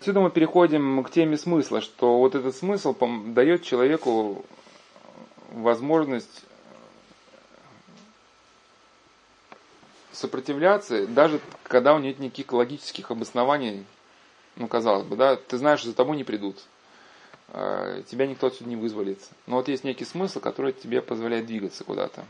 Отсюда мы переходим к теме смысла, что вот этот смысл дает человеку возможность сопротивляться, даже когда у него нет никаких логических обоснований, ну, казалось бы, да, ты знаешь, что за тобой не придут, а, тебя никто отсюда не вызволится. Но вот есть некий смысл, который тебе позволяет двигаться куда-то.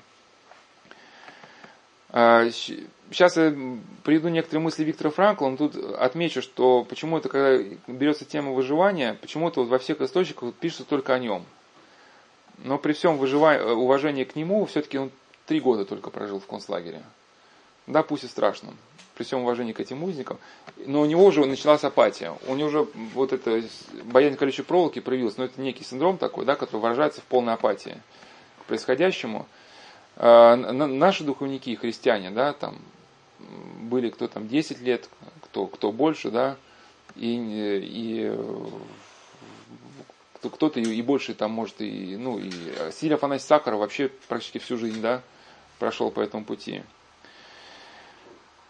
Сейчас а, я приведу некоторые мысли Виктора Франкла, но тут отмечу, что почему-то, когда берется тема выживания, почему-то вот во всех источниках пишется только о нем. Но при всем уважении к нему, все-таки он три года только прожил в концлагере. Да, пусть и страшно, при всем уважении к этим узникам, но у него уже началась апатия. У него уже вот это боязнь колючей проволоки проявилась, но это некий синдром такой, да, который выражается в полной апатии к происходящему. А, наши духовники, христиане, да, там были кто там 10 лет, кто, кто больше, да, и, и кто-то и больше там может, и, ну, и Силь Афанасий Сахаров вообще практически всю жизнь, да, прошел по этому пути.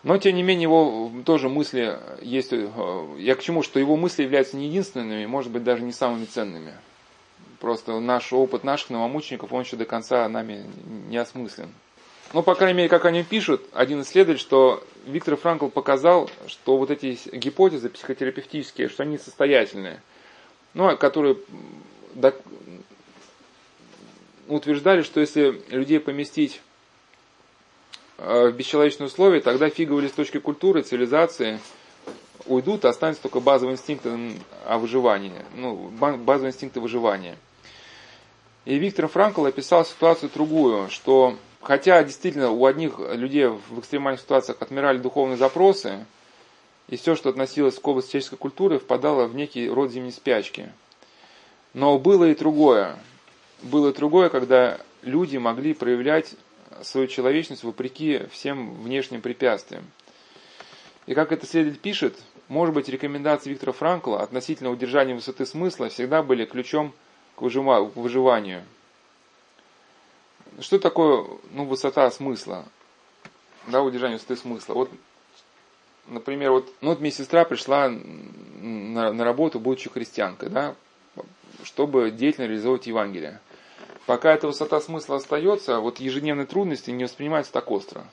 Но, тем не менее, его тоже мысли есть... Э, я к чему? Что его мысли являются не единственными, может быть, даже не самыми ценными. Просто наш опыт наших новомучеников, он еще до конца нами не осмыслен. Ну, по крайней мере, как они пишут, один исследователь, что Виктор Франкл показал, что вот эти гипотезы психотерапевтические, что они состоятельные. Ну, а которые утверждали, что если людей поместить Э, в бесчеловечные условия, тогда фиговые листочки культуры, цивилизации уйдут, останется только базовый инстинкт о выживании, ну, базовый инстинкт выживания. И Виктор Франкл описал ситуацию другую, что хотя действительно у одних людей в экстремальных ситуациях отмирали духовные запросы, и все, что относилось к области человеческой культуры, впадало в некий род зимней спячки. Но было и другое. Было и другое, когда люди могли проявлять свою человечность вопреки всем внешним препятствиям. И как это следователь пишет, может быть, рекомендации Виктора Франкла относительно удержания высоты смысла всегда были ключом выживанию. Что такое ну, высота смысла? Да, удержание высоты смысла. Вот, например, вот, ну, вот медсестра пришла на, на работу, будучи христианкой, да, чтобы деятельно реализовывать Евангелие пока эта высота смысла остается, вот ежедневные трудности не воспринимаются так остро.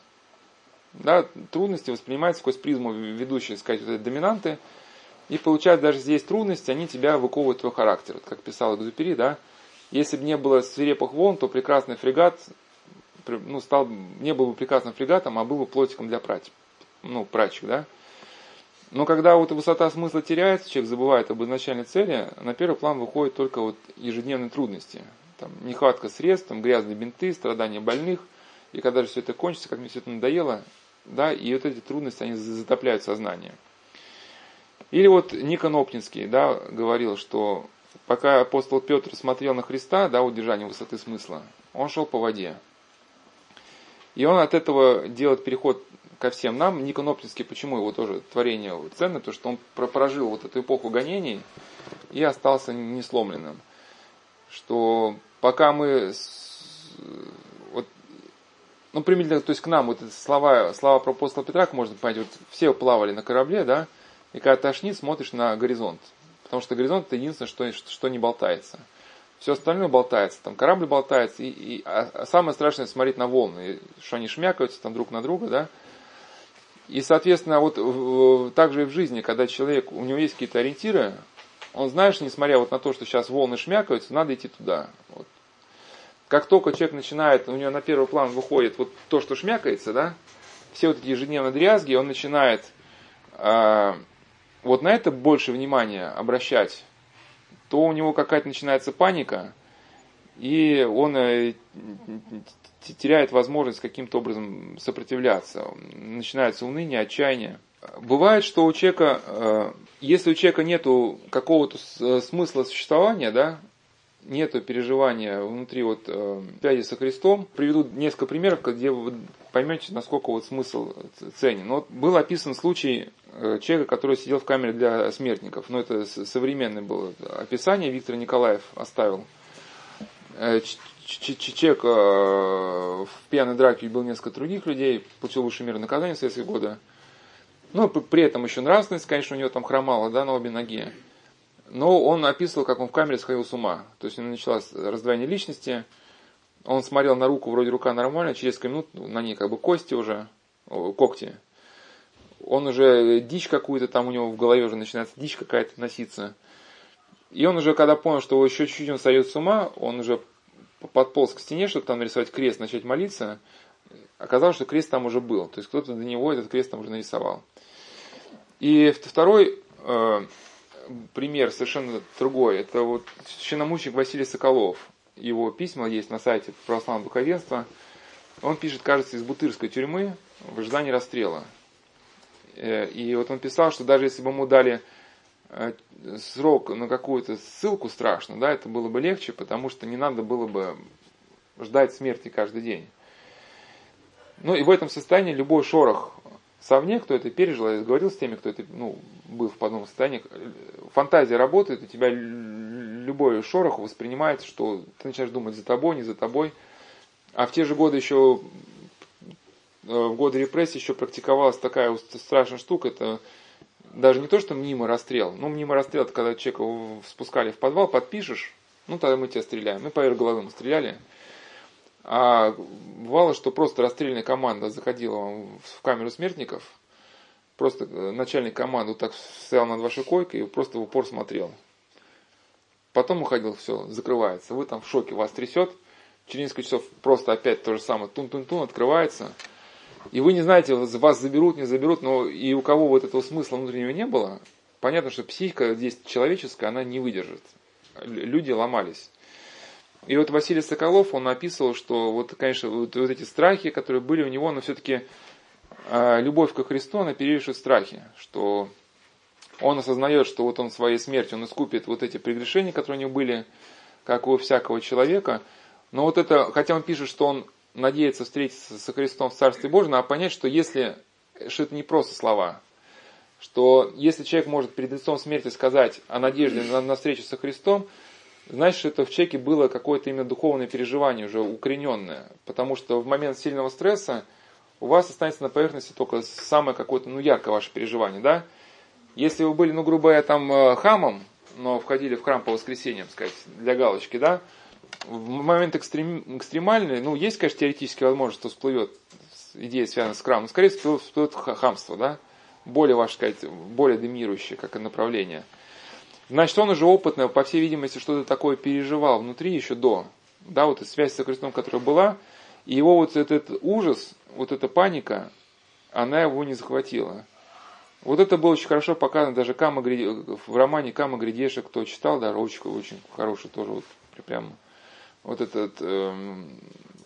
Да, трудности воспринимаются сквозь призму ведущей, сказать, вот этой доминанты, и получается, даже здесь трудности, они тебя выковывают твой характер. Как писал Экзупери, да, если бы не было свирепых волн, то прекрасный фрегат ну, стал, не был бы прекрасным фрегатом, а был бы плотиком для прачек. Ну, прачек, да. Но когда вот высота смысла теряется, человек забывает об изначальной цели, на первый план выходят только вот ежедневные трудности там, нехватка средств, там, грязные бинты, страдания больных. И когда же все это кончится, как мне все это надоело, да, и вот эти трудности, они затопляют сознание. Или вот Никон Оптинский, да, говорил, что пока апостол Петр смотрел на Христа, да, удержание высоты смысла, он шел по воде. И он от этого делает переход ко всем нам. Никон Оптинский, почему его тоже творение ценно, то что он прожил вот эту эпоху гонений и остался несломленным. Что пока мы вот, ну, применительно, то есть к нам, вот слова, слова про апостола Петра, можно понять, вот все плавали на корабле, да, и когда тошнит, смотришь на горизонт. Потому что горизонт это единственное, что, что, не болтается. Все остальное болтается, там корабль болтается, и, и а, а самое страшное смотреть на волны, что они шмякаются там друг на друга, да. И, соответственно, вот в, также и в жизни, когда человек, у него есть какие-то ориентиры, он, знаешь, несмотря вот на то, что сейчас волны шмякаются, надо идти туда. Вот. Как только человек начинает, у него на первый план выходит вот то, что шмякается, да, все вот эти ежедневные дрязги, он начинает э, вот на это больше внимания обращать, то у него какая-то начинается паника, и он э, теряет возможность каким-то образом сопротивляться. Начинается уныние, отчаяние. Бывает, что у человека, э, если у человека нет какого-то э, смысла существования, да, нету переживания внутри вот связи со Христом, приведу несколько примеров, где вы поймете, насколько вот смысл ценен. Вот был описан случай человека, который сидел в камере для смертников. Но ну, это современное было описание, Виктор Николаев оставил. Человек в пьяной драке убил несколько других людей, получил высший мир наказания в советские годы. Ну, при этом еще нравственность, конечно, у него там хромала, да, на обе ноги. Но он описывал, как он в камере сходил с ума. То есть у него началось раздвоение личности. Он смотрел на руку, вроде рука нормальная, через несколько минут на ней как бы кости уже, когти. Он уже дичь какую-то там у него в голове уже начинается дичь какая-то носиться. И он уже, когда понял, что еще чуть-чуть он сойдет с ума, он уже подполз к стене, чтобы там нарисовать крест, начать молиться. Оказалось, что крест там уже был. То есть кто-то до него этот крест там уже нарисовал. И второй э, пример совершенно другой. Это вот священномученик Василий Соколов. Его письма есть на сайте православного духовенства. Он пишет, кажется, из Бутырской тюрьмы в ожидании расстрела. Э, и вот он писал, что даже если бы ему дали э, срок на какую-то ссылку страшно, да, это было бы легче, потому что не надо было бы ждать смерти каждый день. Ну и в этом состоянии любой шорох совне, кто это пережил, я говорил с теми, кто это, ну, был в подобном состоянии, фантазия работает, у тебя любой шорох воспринимается, что ты начинаешь думать за тобой, не за тобой. А в те же годы еще, э, в годы репрессий еще практиковалась такая страшная штука, это даже не то, что мнимый расстрел. Ну, мнимый расстрел, это когда человека спускали в подвал, подпишешь, ну, тогда мы тебя стреляем. Мы поверх головы мы стреляли. А бывало, что просто расстрельная команда заходила в камеру смертников, просто э, начальник команды вот так стоял над вашей койкой и просто в упор смотрел. Потом уходил, все, закрывается. Вы там в шоке, вас трясет. Через несколько часов просто опять то же самое, тун-тун-тун, открывается. И вы не знаете, вас заберут, не заберут, но и у кого вот этого смысла внутреннего не было, понятно, что психика здесь человеческая, она не выдержит. Люди ломались. И вот Василий Соколов, он описывал, что вот, конечно, вот, вот эти страхи, которые были у него, но все-таки э, а, любовь ко Христу, она перевешивает страхи, что он осознает, что вот он своей смертью, он искупит вот эти прегрешения, которые у него были, как у всякого человека. Но вот это, хотя он пишет, что он надеется встретиться со Христом в Царстве Божьем, надо понять, что если, что это не просто слова, что если человек может перед лицом смерти сказать о надежде на, на встречу со Христом, значит, это в человеке было какое-то именно духовное переживание уже укорененное. Потому что в момент сильного стресса у вас останется на поверхности только самое какое-то, ну, яркое ваше переживание, да? Если вы были, ну, грубо говоря, там э, хамом, но входили в храм по воскресеньям, сказать, для галочки, да, в момент экстрем, экстремальный, ну, есть, конечно, теоретически возможность, что всплывет идея, связанная с храмом, но, скорее всего, всплывет хамство, да, более, ваше сказать, более доминирующее, как и направление – Значит, он уже опытно, по всей видимости, что-то такое переживал внутри еще до. Да, вот связь со Христом, которая была, и его вот этот ужас, вот эта паника, она его не захватила. Вот это было очень хорошо показано даже Кама, в романе Кама Гридеша, кто читал, да, очень, очень хороший тоже, вот прям вот этот э,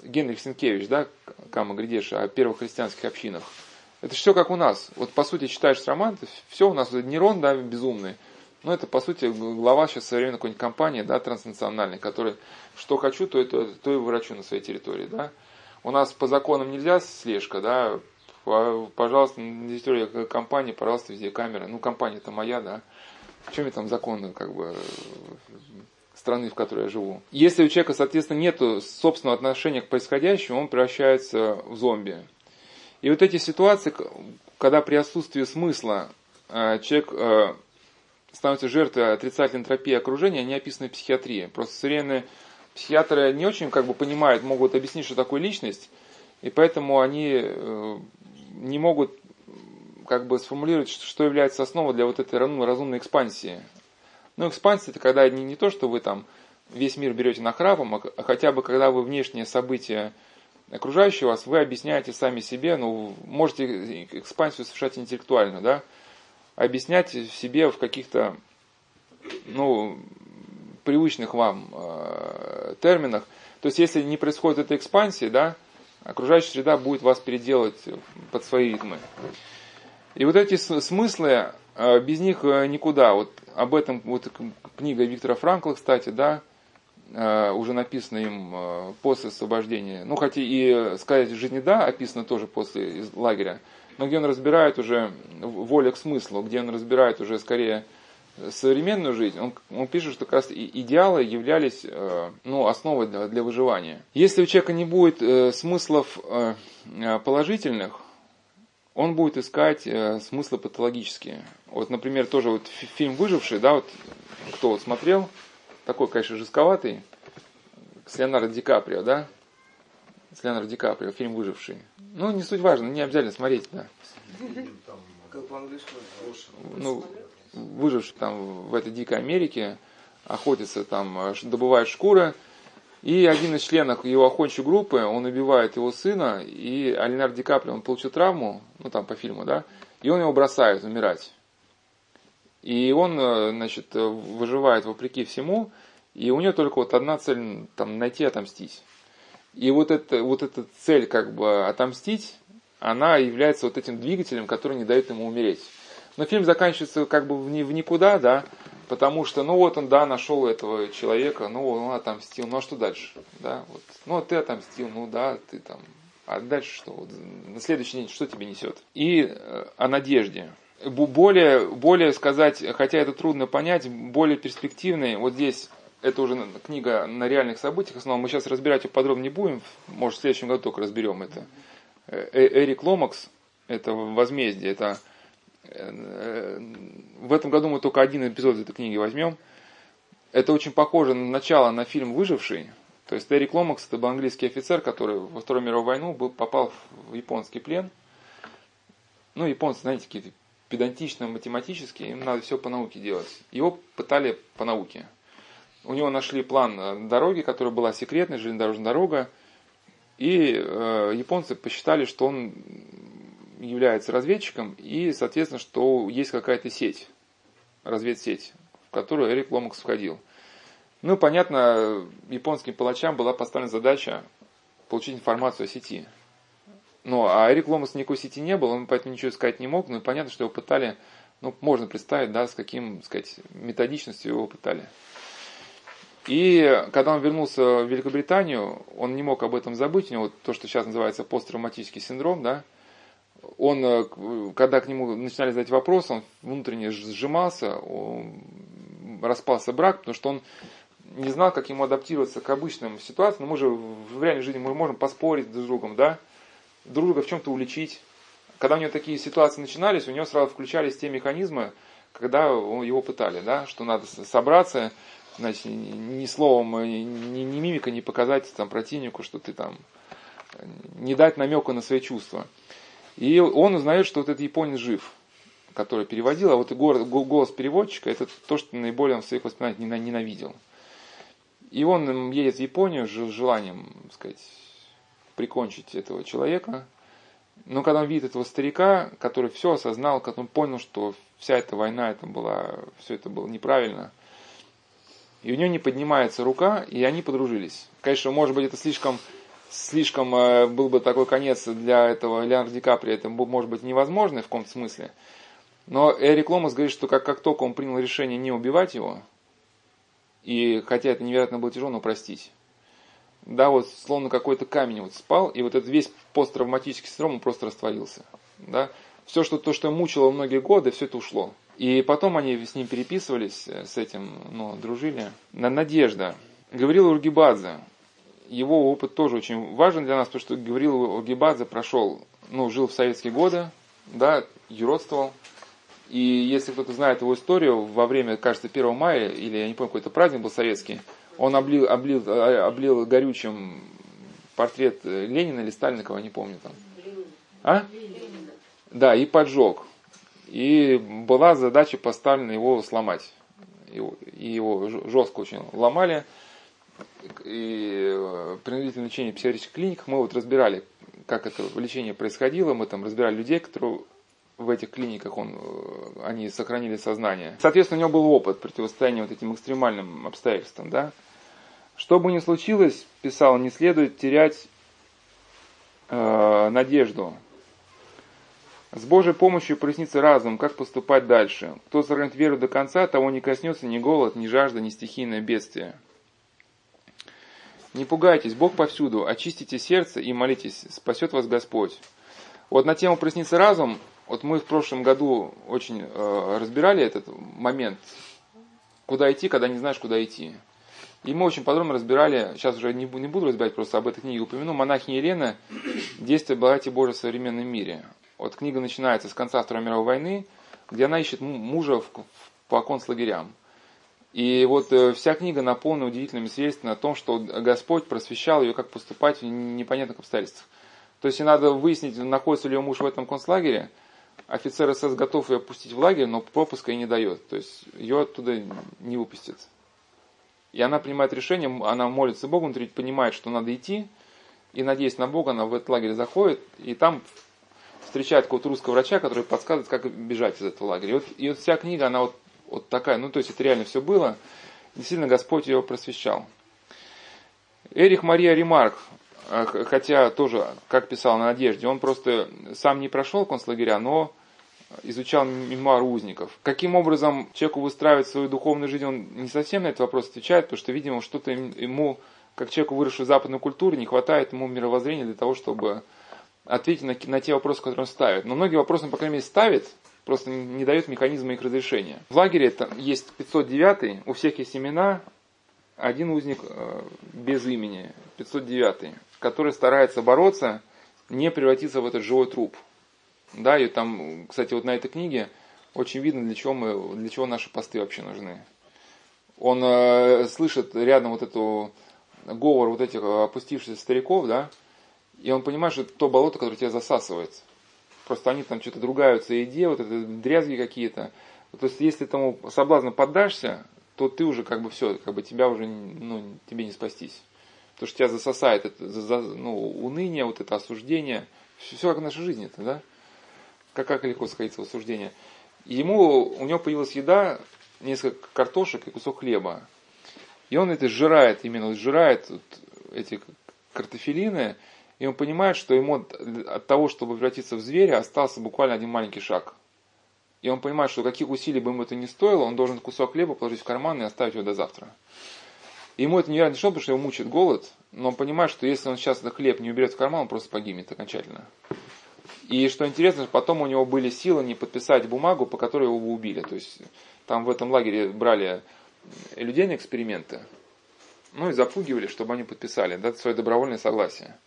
Генрих Сенкевич, да, Кама Гридеша, о первых христианских общинах. Это все как у нас. Вот по сути читаешь роман, все у нас, Нерон, да, безумный, ну, это, по сути, глава сейчас современной какой-нибудь компании, да, транснациональной, который, что хочу, то, это, то и вырачу на своей территории, да. У нас по законам нельзя слежка, да, пожалуйста, на территории компании, пожалуйста, везде камеры. Ну, компания-то моя, да. Чем я там законы, как бы, страны, в которой я живу. Если у человека, соответственно, нет собственного отношения к происходящему, он превращается в зомби. И вот эти ситуации, когда при отсутствии смысла э, человек э, становятся жертвой отрицательной энтропии окружения, они описаны в психиатрии. Просто современные психиатры не очень как бы понимают, могут объяснить, что такое личность, и поэтому они э, не могут как бы сформулировать, что является основой для вот этой разумной экспансии. Ну, экспансия это когда не, не то, что вы там весь мир берете на храпом, а, а хотя бы когда вы внешние события окружающие вас, вы объясняете сами себе, ну, можете экспансию совершать интеллектуально, да, объяснять себе в каких-то ну, привычных вам э, терминах. То есть, если не происходит эта экспансия, да, окружающая среда будет вас переделать под свои ритмы. И вот эти смыслы, э, без них э, никуда. Вот об этом вот книга Виктора Франкла, кстати, да, э, уже написано им э, после освобождения. Ну, хотя и сказать жизни да, описано тоже после лагеря но где он разбирает уже воля к смыслу, где он разбирает уже скорее современную жизнь, он, он пишет, что как раз идеалы являлись ну, основой для, для выживания. Если у человека не будет смыслов положительных, он будет искать э, смыслы патологические. Вот, например, тоже вот фильм «Выживший», да, вот кто вот смотрел, такой, конечно, жестковатый, с Леонардо Ди Каприо, да, с Леонардо Ди Каприо, фильм «Выживший». Ну, не суть важно, не обязательно смотреть, да. Как по-английски? Ну, выживший там в этой дикой Америке, охотится там, э, добывает шкуры, и один из членов его охотничьей группы, он убивает его сына, и Леонардо Ди Каприо, он получил травму, ну там по фильму, да, и он его бросает умирать. И он, э, значит, выживает вопреки всему, и у него только вот одна цель, там, найти, отомстить. И вот, это, вот эта цель, как бы, отомстить, она является вот этим двигателем, который не дает ему умереть. Но фильм заканчивается как бы в никуда, да, потому что, ну вот он, да, нашел этого человека, ну он отомстил, ну а что дальше, да, вот, ну а ты отомстил, ну да, ты там, а дальше что, вот, на следующий день что тебе несет? И э, о надежде. Более, более сказать, хотя это трудно понять, более перспективный, вот здесь это уже книга на реальных событиях, основном мы сейчас разбирать ее подробно не будем, может в следующем году только разберем это. Э, э, Эрик Ломакс, это возмездие, это в этом году мы только один эпизод этой книги возьмем. Это очень похоже на начало на фильм «Выживший». То есть Эрик Ломакс это был английский офицер, который во Вторую мировую войну был, попал в японский плен. Ну, японцы, знаете, какие-то педантичные, математические, им надо все по науке делать. Его пытали по науке. У него нашли план дороги, которая была секретной, железнодорожная дорога, и э, японцы посчитали, что он является разведчиком, и, соответственно, что есть какая-то сеть, разведсеть, в которую Эрик Ломакс входил. Ну, понятно, японским палачам была поставлена задача получить информацию о сети. Ну, а Эрик Ломакс никакой сети не был, он поэтому ничего сказать не мог, ну, и понятно, что его пытали, ну, можно представить, да, с каким, сказать, методичностью его пытали. И когда он вернулся в Великобританию, он не мог об этом забыть. У него то, что сейчас называется посттравматический синдром, да, он, э, когда к нему начинали задать вопрос, он внутренне сжимался, распался брак, потому что он не знал, как ему адаптироваться к обычным ситуациям. Но мы же в реальной жизни мы можем поспорить друг с другом, да, друг друга в чем-то уличить. Когда у него такие ситуации начинались, у него сразу включались те механизмы, когда его пытали, да, что надо собраться, значит, ни словом, ни, ни мимика не показать там, противнику, что ты там, не дать намека на свои чувства. И он узнает, что вот этот японец жив, который переводил, а вот голос переводчика, это то, что наиболее он в своих воспоминаниях ненавидел. И он едет в Японию с желанием, так сказать, прикончить этого человека. Но когда он видит этого старика, который все осознал, когда он понял, что вся эта война, это была, все это было неправильно – и у нее не поднимается рука, и они подружились. Конечно, может быть, это слишком, слишком э, был бы такой конец для этого Леонардо Ди Капри, это может быть невозможно в каком-то смысле. Но Эрик Ломас говорит, что как, как только он принял решение не убивать его, и хотя это невероятно было тяжело, но простить. Да, вот словно какой-то камень вот спал, и вот этот весь посттравматический синдром он просто растворился. Да? Все, что, то, что мучило многие годы, все это ушло. И потом они с ним переписывались, э, с этим, ну, дружили. Надежда. Гаврил Ургибадзе. Его опыт тоже очень важен для нас, потому что Гаврил Ургибадзе прошел, ну, жил в советские годы, да, юродствовал. И если кто-то знает его историю, во время, кажется, 1 мая, или я не помню, какой-то праздник был советский, он облил, облил, э, облил горючим портрет Ленина или Сталина, кого не помню там. А? Да, и поджег. И была задача поставлена его сломать. И его жестко очень ломали. И э, при длительном лечении в психиатрических клиниках мы вот разбирали, как это лечение происходило. Мы там разбирали людей, которые в этих клиниках он, э, они сохранили сознание. Соответственно, у него был опыт противостояния вот этим экстремальным обстоятельствам. Да? Что бы ни случилось, писал, не следует терять э, надежду с Божьей помощью прояснится разум, как поступать дальше. Кто сохранит веру до конца, того не коснется ни голод, ни жажда, ни стихийное бедствие. Не пугайтесь, Бог повсюду, очистите сердце и молитесь, спасет вас Господь. Вот на тему прояснится разум, вот мы в прошлом году очень э, разбирали этот момент, куда идти, когда не знаешь, куда идти. И мы очень подробно разбирали, сейчас уже не, не буду разбирать, просто об этой книге упомяну, монахиня Елена «Действие благодати Божьей в современном мире». Вот книга начинается с конца Второй мировой войны, где она ищет мужа в, по концлагерям. И вот э, вся книга наполнена удивительными свидетельствами о том, что Господь просвещал ее, как поступать в непонятных обстоятельствах. То есть, ей надо выяснить, находится ли ее муж в этом концлагере, офицер СС готов ее пустить в лагерь, но пропуска ей не дает. То есть, ее оттуда не выпустят. И она принимает решение, она молится Богу, внутри понимает, что надо идти, и, надеясь на Бога, она в этот лагерь заходит, и там встречает какого-то русского врача, который подсказывает, как бежать из этого лагеря. И вот, и вот вся книга, она вот вот такая, ну то есть это реально все было. Действительно, Господь его просвещал. Эрих Мария Ремарк, э, хотя тоже, как писал на Надежде, он просто сам не прошел концлагеря, но изучал мемуары узников. Каким образом человеку выстраивать свою духовную жизнь, он не совсем на этот вопрос отвечает, потому что, видимо, что-то ему, как человеку, выросшему в западной культуре, не хватает ему мировоззрения для того, чтобы ответить на, на те вопросы, которые он ставит. Но многие вопросы он, по крайней мере, ставит, просто не дает механизма их разрешения. В лагере это есть 509, у всех есть имена, один узник э, без имени, 509, который старается бороться, не превратиться в этот живой труп. Да, и там, кстати, вот на этой книге очень видно, для чего, мы, для чего наши посты вообще нужны. Он э, слышит рядом вот эту говор вот этих опустившихся стариков, да, и он понимает, что это то болото, которое тебя засасывает. Просто они там что-то другаются еде, вот это дрязги какие-то. То есть, если этому соблазну поддашься, то ты уже как бы все, как бы тебя уже, ну, тебе не спастись. Потому что тебя засосает это, ну, уныние, вот это осуждение. Все как в нашей жизни это, да? Как, как легко сходиться в осуждение. Ему, у него появилась еда, несколько картошек и кусок хлеба. И он это сжирает, именно сжирает вот эти картофелины, и он понимает, что ему от того, чтобы превратиться в зверя, остался буквально один маленький шаг. И он понимает, что каких усилий бы ему это ни стоило, он должен кусок хлеба положить в карман и оставить его до завтра. И ему это невероятно тяжело, потому что его мучает голод, но он понимает, что если он сейчас этот хлеб не уберет в карман, он просто погибнет окончательно. И что интересно, потом у него были силы не подписать бумагу, по которой его бы убили. То есть там в этом лагере брали людей на эксперименты, ну и запугивали, чтобы они подписали, дать свое добровольное согласие.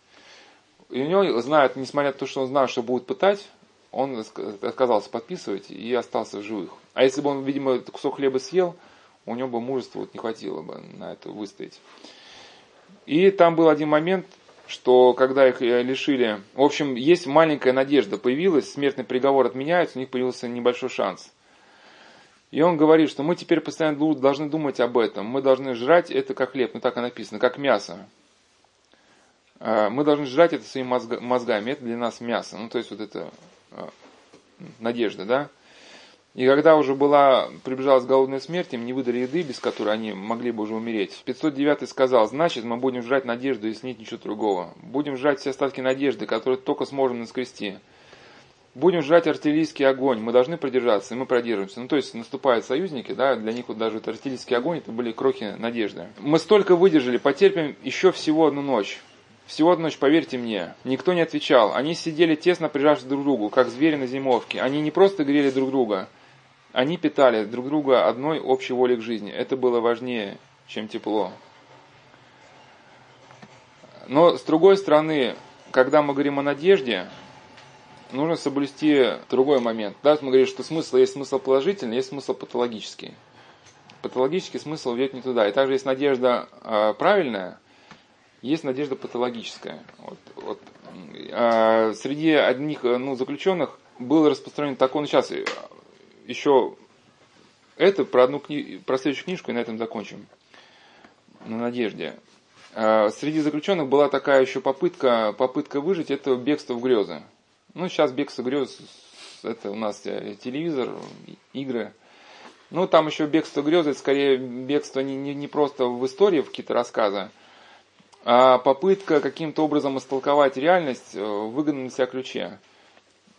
И у него знают, несмотря на то, что он знал, что будут пытать, он отказался подписывать и остался в живых. А если бы он, видимо, кусок хлеба съел, у него бы мужества вот не хватило бы на это выстоять. И там был один момент, что когда их э, лишили... В общем, есть маленькая надежда появилась, смертный приговор отменяется, у них появился небольшой шанс. И он говорит, что мы теперь постоянно должны думать об этом. Мы должны жрать это как хлеб, ну так и написано, как мясо. А, мы должны жрать это своими мозгами, это для нас мясо, ну то есть вот это а, надежда, да. И когда уже была, приближалась голодная смерть, им не выдали еды, без которой они могли бы уже умереть. 509 сказал, значит, мы будем жрать надежду, если нет ничего другого. Будем жрать все остатки надежды, которые только сможем наскрести. Будем жрать артиллерийский огонь, мы должны продержаться, и мы продержимся. Ну, то есть наступают союзники, да, для них вот даже вот артиллерийский огонь, это были крохи надежды. Мы столько выдержали, потерпим еще всего одну ночь. Всего одну ночь, поверьте мне, никто не отвечал. Они сидели тесно прижавшись друг к другу, как звери на зимовке. Они не просто грели друг друга, они питали друг друга одной общей волей к жизни. Это было важнее, чем тепло. Но с другой стороны, когда мы говорим о надежде, нужно соблюсти другой момент. Да, мы говорим, что смысл есть смысл положительный, есть смысл патологический. Патологический смысл ведет не туда. И также есть надежда э, правильная, есть надежда патологическая. Вот, вот. А среди одних ну, заключенных был распространен такой, ну сейчас еще это про одну кни... про следующую книжку и на этом закончим. На надежде. А среди заключенных была такая еще попытка, попытка выжить, это бегство в грезы. Ну, сейчас бегство в грез, это у нас э, телевизор, игры. Ну, там еще бегство грезы, скорее бегство не, не, не просто в истории, в какие-то рассказы, а попытка каким-то образом истолковать реальность э, в выгодном для себя ключе.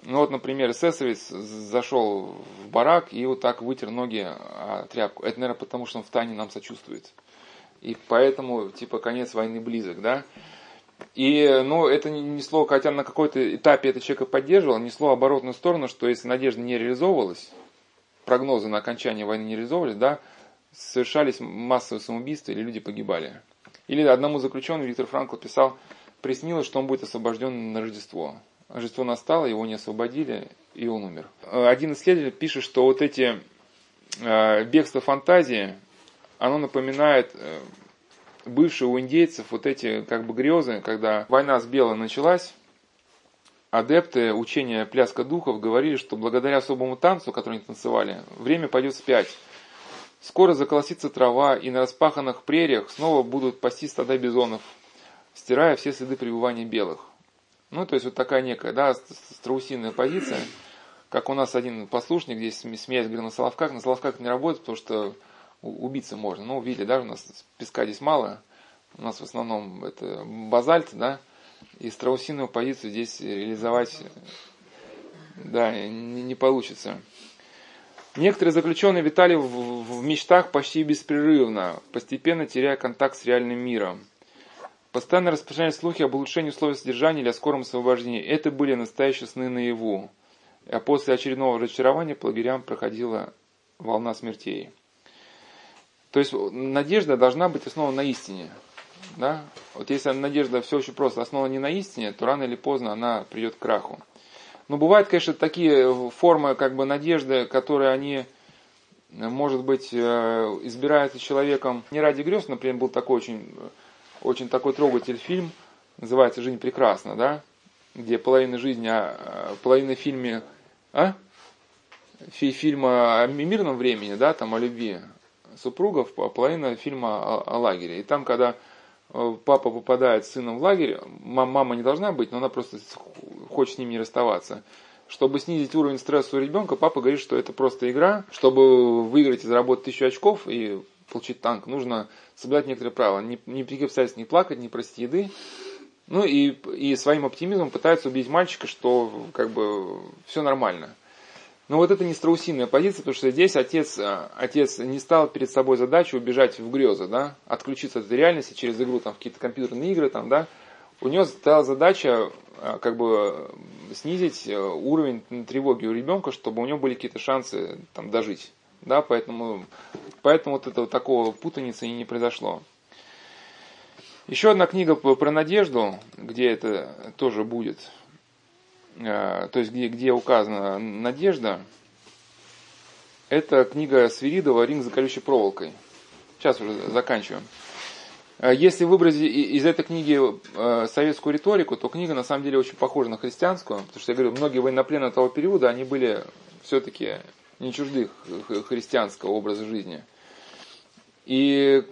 Ну вот, например, эсэсовец зашел в барак и вот так вытер ноги о тряпку. Это, наверное, потому что он в тайне нам сочувствует. И поэтому, типа, конец войны близок, да? И, ну, это не слово, хотя на какой-то этапе это человека поддерживало, не слово оборотную сторону, что если надежда не реализовывалась, прогнозы на окончание войны не реализовывались, да, совершались массовые самоубийства или люди погибали. Или одному заключенному Виктор Франкл писал, приснилось, что он будет освобожден на Рождество. Рождество настало, его не освободили, и он умер. Один исследователь пишет, что вот эти э, бегства фантазии, оно напоминает э, бывшие у индейцев вот эти как бы грезы, когда война с белым началась, адепты учения пляска духов говорили, что благодаря особому танцу, который они танцевали, время пойдет вспять. Скоро заколосится трава, и на распаханных прериях снова будут пасти стада бизонов, стирая все следы пребывания белых. Ну, то есть вот такая некая, да, страусиная позиция, как у нас один послушник здесь, смеясь, говорил, на Соловках, на Соловках не работает, потому что убиться можно. Ну, видели, да, у нас песка здесь мало, у нас в основном это базальт, да, и страусиную позицию здесь реализовать, да, не, не получится. Некоторые заключенные витали в, в мечтах почти беспрерывно, постепенно теряя контакт с реальным миром. Постоянно распространялись слухи об улучшении условий содержания или о скором освобождении. Это были настоящие сны наяву. А после очередного разочарования по лагерям проходила волна смертей. То есть надежда должна быть основана на истине. Да? Вот если надежда все очень просто основана не на истине, то рано или поздно она придет к краху. Но бывают, конечно, такие формы как бы надежды, которые они, может быть, э, избираются человеком не ради грез. Например, был такой очень, очень такой трогательный фильм, называется «Жизнь прекрасна», да? где половина жизни, а, половина фильме, а? фильма о мирном времени, да, там о любви, супругов, половина фильма о, о лагере. И там, когда э, папа попадает с сыном в лагерь, мама не должна быть, но она просто хочет с ним не расставаться. Чтобы снизить уровень стресса у ребенка, папа говорит, что это просто игра. Чтобы выиграть и заработать тысячу очков и получить танк, нужно соблюдать некоторые правила. Ни, ни при каких обстоятельствах не плакать, не просить еды. Ну и, и своим оптимизмом пытаются убедить мальчика, что как бы все нормально. Но вот это не страусиная позиция, потому что здесь отец, э, отец не стал перед собой задачу убежать в грезы, да, отключиться от реальности через игру, там, какие-то компьютерные игры, там, да. У него стояла задача э, как бы снизить э, уровень тревоги у ребенка, чтобы у него были какие-то шансы там дожить. Да, поэтому, поэтому вот этого такого путаницы и не произошло. Еще одна книга про надежду, где это тоже будет. Э, то есть где, где указана надежда, это книга Свиридова «Ринг за колючей проволокой». Сейчас уже заканчиваем. Э, если выбрать из этой книги э, советскую риторику, то книга на самом деле очень похожа на христианскую, потому что я говорю, многие военнопленные того периода, они были все-таки не чужды христианского образа жизни. И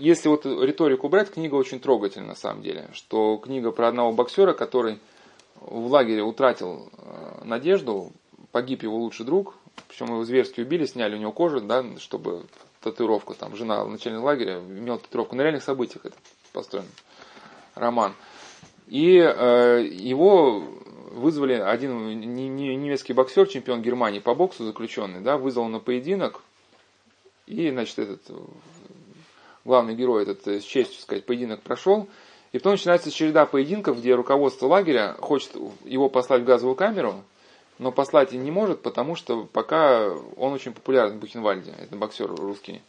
если вот риторику брать, книга очень трогательна на самом деле, что книга про одного боксера, который в лагере утратил э, надежду, погиб его лучший друг, причем его зверски убили, сняли у него кожу, да, чтобы татуировку, там, жена начальника лагеря имела татуировку. На реальных событиях это построен роман. И э, его вызвали, один немецкий боксер, чемпион Германии по боксу заключенный, да, вызвал на поединок, и, значит, этот главный герой этот с честью сказать, поединок прошел, и потом начинается череда поединков, где руководство лагеря хочет его послать в газовую камеру, но послать не может, потому что пока он очень популярен в Бухенвальде, это боксер русский.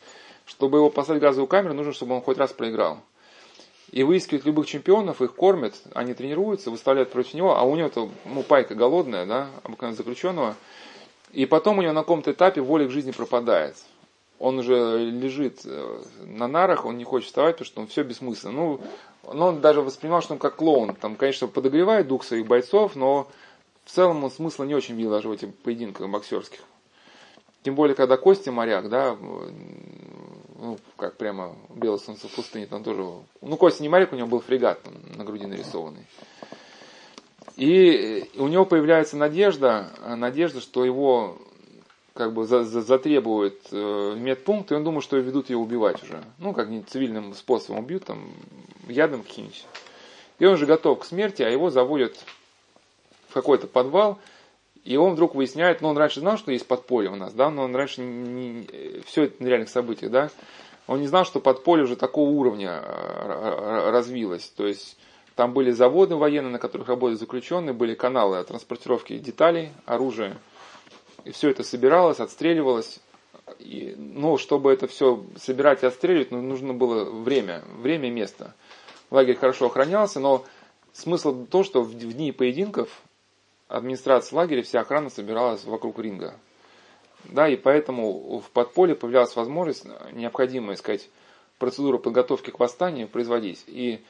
Чтобы его послать в газовую камеру, нужно, чтобы он хоть раз проиграл. И выискивают любых чемпионов, их кормят, они тренируются, выставляют против него, а у него-то ну, пайка голодная, да, обыкновенно заключенного. И потом у него на каком-то этапе воля к жизни пропадает он уже лежит э, на нарах, он не хочет вставать, потому что он все бессмысленно. Ну, но он даже воспринимал, что он как клоун. Там, конечно, подогревает дух своих бойцов, но в целом он смысла не очень видел даже в этих поединках боксерских. Тем более, когда Кости моряк, да, ну, как прямо белое солнце в пустыне, там тоже, ну, Костя не моряк, у него был фрегат там, на груди нарисованный. И у него появляется надежда, надежда, что его как бы за, за, затребует э, медпункт, и он думает, что ведут его убивать уже. Ну, как не цивильным способом убьют, там, ядом каким-нибудь. И он же готов к смерти, а его заводят в какой-то подвал, и он вдруг выясняет, ну, он раньше знал, что есть подполье у нас, да, но он раньше не, все это на реальных событиях, да, он не знал, что подполье уже такого уровня э, развилось. То есть там были заводы военные, на которых работали заключенные, были каналы транспортировки деталей, оружия, и все это собиралось, отстреливалось. И, ну, чтобы это все собирать и отстреливать, ну, нужно было время, время и место. Лагерь хорошо охранялся, но смысл то, что в, дни поединков администрация лагеря, вся охрана собиралась вокруг ринга. Да, и поэтому в подполье появлялась возможность, необходимая, сказать, процедуру подготовки к восстанию производить. И,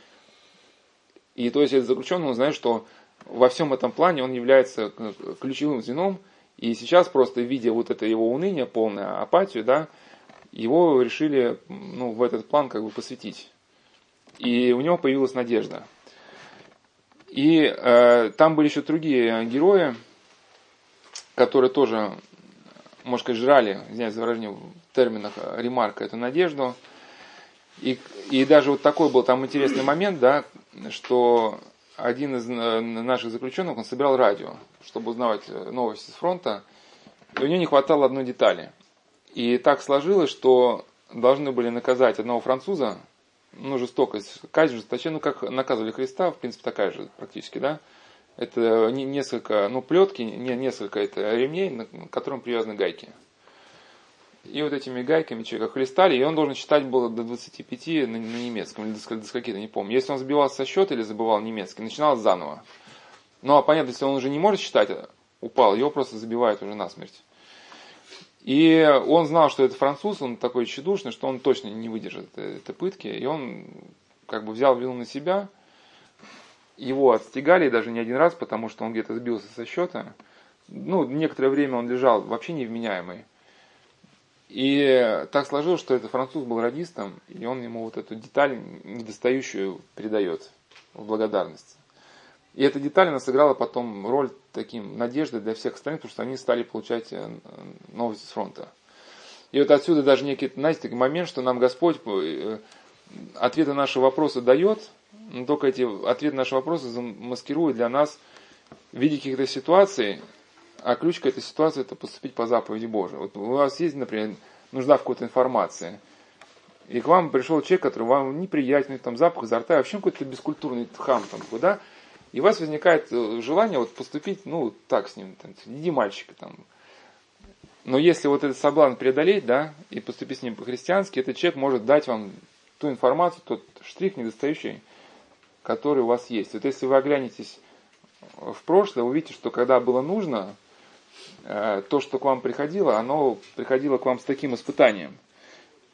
и то есть этот заключенный, он знает, что во всем этом плане он является ключевым звеном, и сейчас просто видя вот это его уныние, полное апатию, да, его решили ну, в этот план как бы посвятить. И у него появилась надежда. И э, там были еще другие герои, которые тоже, можно сказать, жрали, извиняюсь за выражение в терминах ремарка, эту надежду. И, и даже вот такой был там интересный момент, да, что один из э, наших заключенных, он собирал радио, чтобы узнавать э, новости с фронта, и у него не хватало одной детали. И так сложилось, что должны были наказать одного француза, ну, жестокость, казнь жесточе, ну, как наказывали Христа, в принципе, такая же практически, да. Это несколько, ну, плетки, не, несколько это ремней, на которым привязаны гайки. И вот этими гайками человека хлестали, и он должен читать было до 25 на, на немецком, или до, до скольки-то, не помню. Если он сбивался со счета или забывал немецкий, начинал заново. Ну, а понятно, если он уже не может читать, упал, его просто забивают уже насмерть. И он знал, что это француз, он такой тщедушный, что он точно не выдержит этой пытки. И он как бы взял вину на себя. Его отстегали даже не один раз, потому что он где-то сбился со счета. Ну, некоторое время он лежал вообще невменяемый. И так сложилось, что этот француз был радистом, и он ему вот эту деталь недостающую передает в благодарность. И эта деталь, она сыграла потом роль таким надежды для всех остальных, потому что они стали получать э, новости с фронта. И вот отсюда даже некий, знаете, такой момент, что нам Господь э, ответы на наши вопросы дает, но только эти ответы на наши вопросы замаскируют для нас в виде каких-то ситуаций, а ключ к этой ситуации это поступить по заповеди Божией. Вот у вас есть, например, нужда в какой-то информации, и к вам пришел человек, который вам неприятный, там запах изо рта, вообще какой-то бескультурный хам там, да, и у вас возникает э, желание вот поступить, ну, так с ним, там, иди мальчика там. Но если вот этот соблазн преодолеть, да, и поступить с ним по-христиански, этот человек может дать вам ту информацию, тот штрих недостающий, который у вас есть. Вот если вы оглянетесь в прошлое, увидите, что когда было нужно, э, то, что к вам приходило, оно приходило к вам с таким испытанием.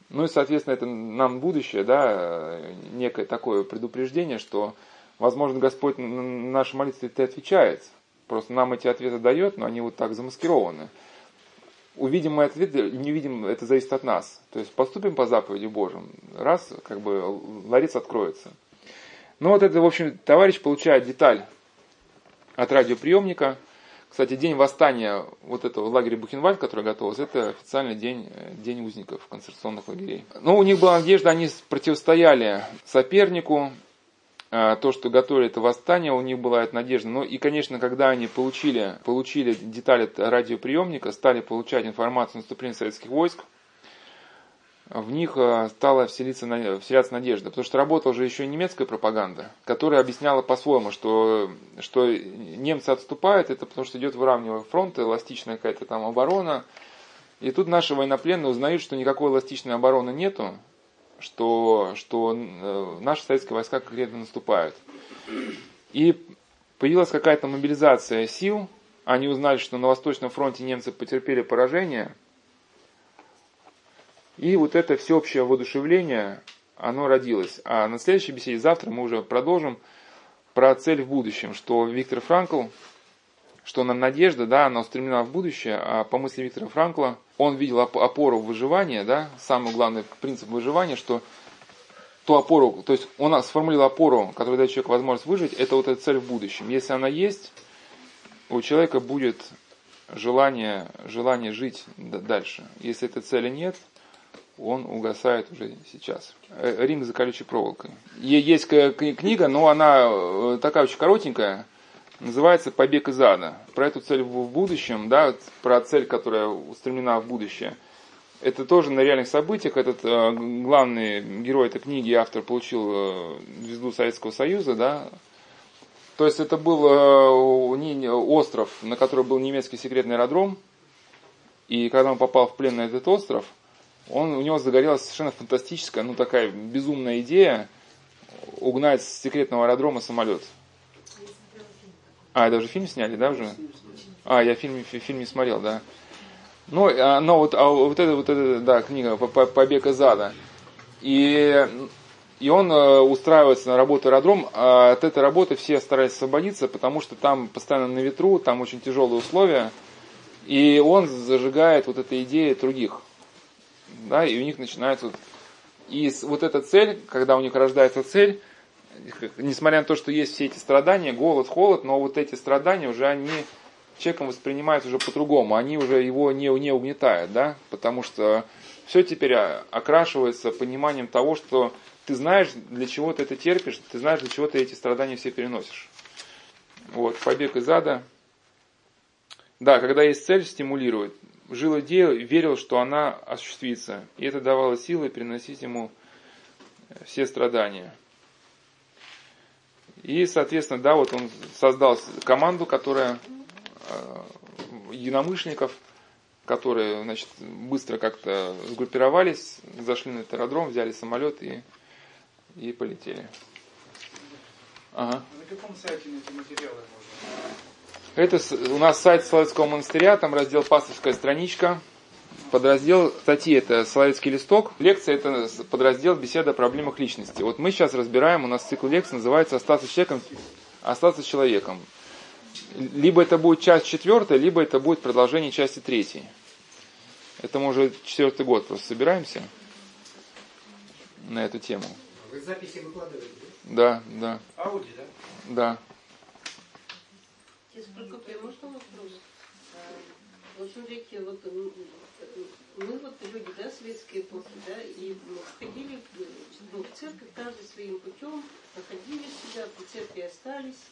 Ну и, соответственно, это нам будущее, да, э, некое такое предупреждение, что Возможно, Господь на наши молитвы это отвечает. Просто нам эти ответы дает, но они вот так замаскированы. Увидим мы ответы, не видим, это зависит от нас. То есть поступим по заповеди Божьим, раз, как бы ларец откроется. Ну вот это, в общем, товарищ получает деталь от радиоприемника. Кстати, день восстания вот этого лагеря Бухенвальд, который готовился, это официальный день, день узников концентрационных лагерей. Но у них была надежда, они противостояли сопернику, то, что готовили это восстание, у них была эта надежда. Ну и, конечно, когда они получили, получили детали радиоприемника, стали получать информацию о наступлении советских войск, в них а, стала вселиться, вселяться надежда. Потому что работала уже еще и немецкая пропаганда, которая объясняла по-своему, что, что немцы отступают, это потому что идет выравнивание фронта, эластичная какая-то там оборона. И тут наши военнопленные узнают, что никакой эластичной обороны нету, что, что э, наши советские войска конкретно наступают. И появилась какая-то мобилизация сил, они узнали, что на Восточном фронте немцы потерпели поражение, и вот это всеобщее воодушевление, оно родилось. А на следующей беседе завтра мы уже продолжим про цель в будущем, что Виктор Франкл что нам надежда, да, она устремлена в будущее, а по мысли Виктора Франкла, он видел опору выживания, да, самый главный принцип выживания, что ту опору, то есть он сформулировал опору, которая дает человеку возможность выжить, это вот эта цель в будущем. Если она есть, у человека будет желание, желание жить дальше. Если этой цели нет, он угасает уже сейчас. Э, Ринг за колючей проволокой. Есть книга, но она э, такая очень коротенькая, называется «Побег из ада». Про эту цель в будущем, да, про цель, которая устремлена в будущее. Это тоже на реальных событиях. Этот э, главный герой этой книги, автор, получил э, звезду Советского Союза, да. То есть это был э, остров, на который был немецкий секретный аэродром. И когда он попал в плен на этот остров, он, у него загорелась совершенно фантастическая, ну такая безумная идея угнать с секретного аэродрома самолет А, это уже фильм сняли, да, уже? А, я фильм, фильм не смотрел, да. Ну, а, но вот, а вот это, вот это, да, книга «Побег из ада». И, и он э, устраивается на работу аэродром, а от этой работы все стараются освободиться, потому что там постоянно на ветру, там очень тяжелые условия, и он зажигает вот эта идея других. Да, и у них начинается вот, и вот эта цель, когда у них рождается цель, несмотря на то, что есть все эти страдания, голод, холод, но вот эти страдания уже они человеком воспринимают уже по-другому, они уже его не, не угнетают, да, потому что все теперь окрашивается пониманием того, что ты знаешь, для чего ты это терпишь, ты знаешь, для чего ты эти страдания все переносишь. Вот, побег из ада. Да, когда есть цель, стимулирует. Жил идею, верил, что она осуществится. И это давало силы переносить ему все страдания. И, соответственно, да, вот он создал команду, которая э, единомышленников, которые, значит, быстро как-то сгруппировались, зашли на этот аэродром, взяли самолет и, и полетели. Ага. На каком сайте эти материалы можно? Это у нас сайт Соловецкого монастыря, там раздел «Пасторская страничка», подраздел статьи это «Соловецкий листок», лекция это подраздел «Беседа о проблемах личности». Вот мы сейчас разбираем, у нас цикл лекций называется «Остаться человеком». Остаться человеком. Либо это будет часть четвертая, либо это будет продолжение части третьей. Это мы уже четвертый год просто собираемся на эту тему. Вы записи выкладываете? Да, да. Ауди, да? Да. Прокопий, можно вопрос? Вот смотрите, вот мы вот люди, да, советские эпохи, да, и ходили ну, в церковь каждый своим путем, находили себя, в церкви остались,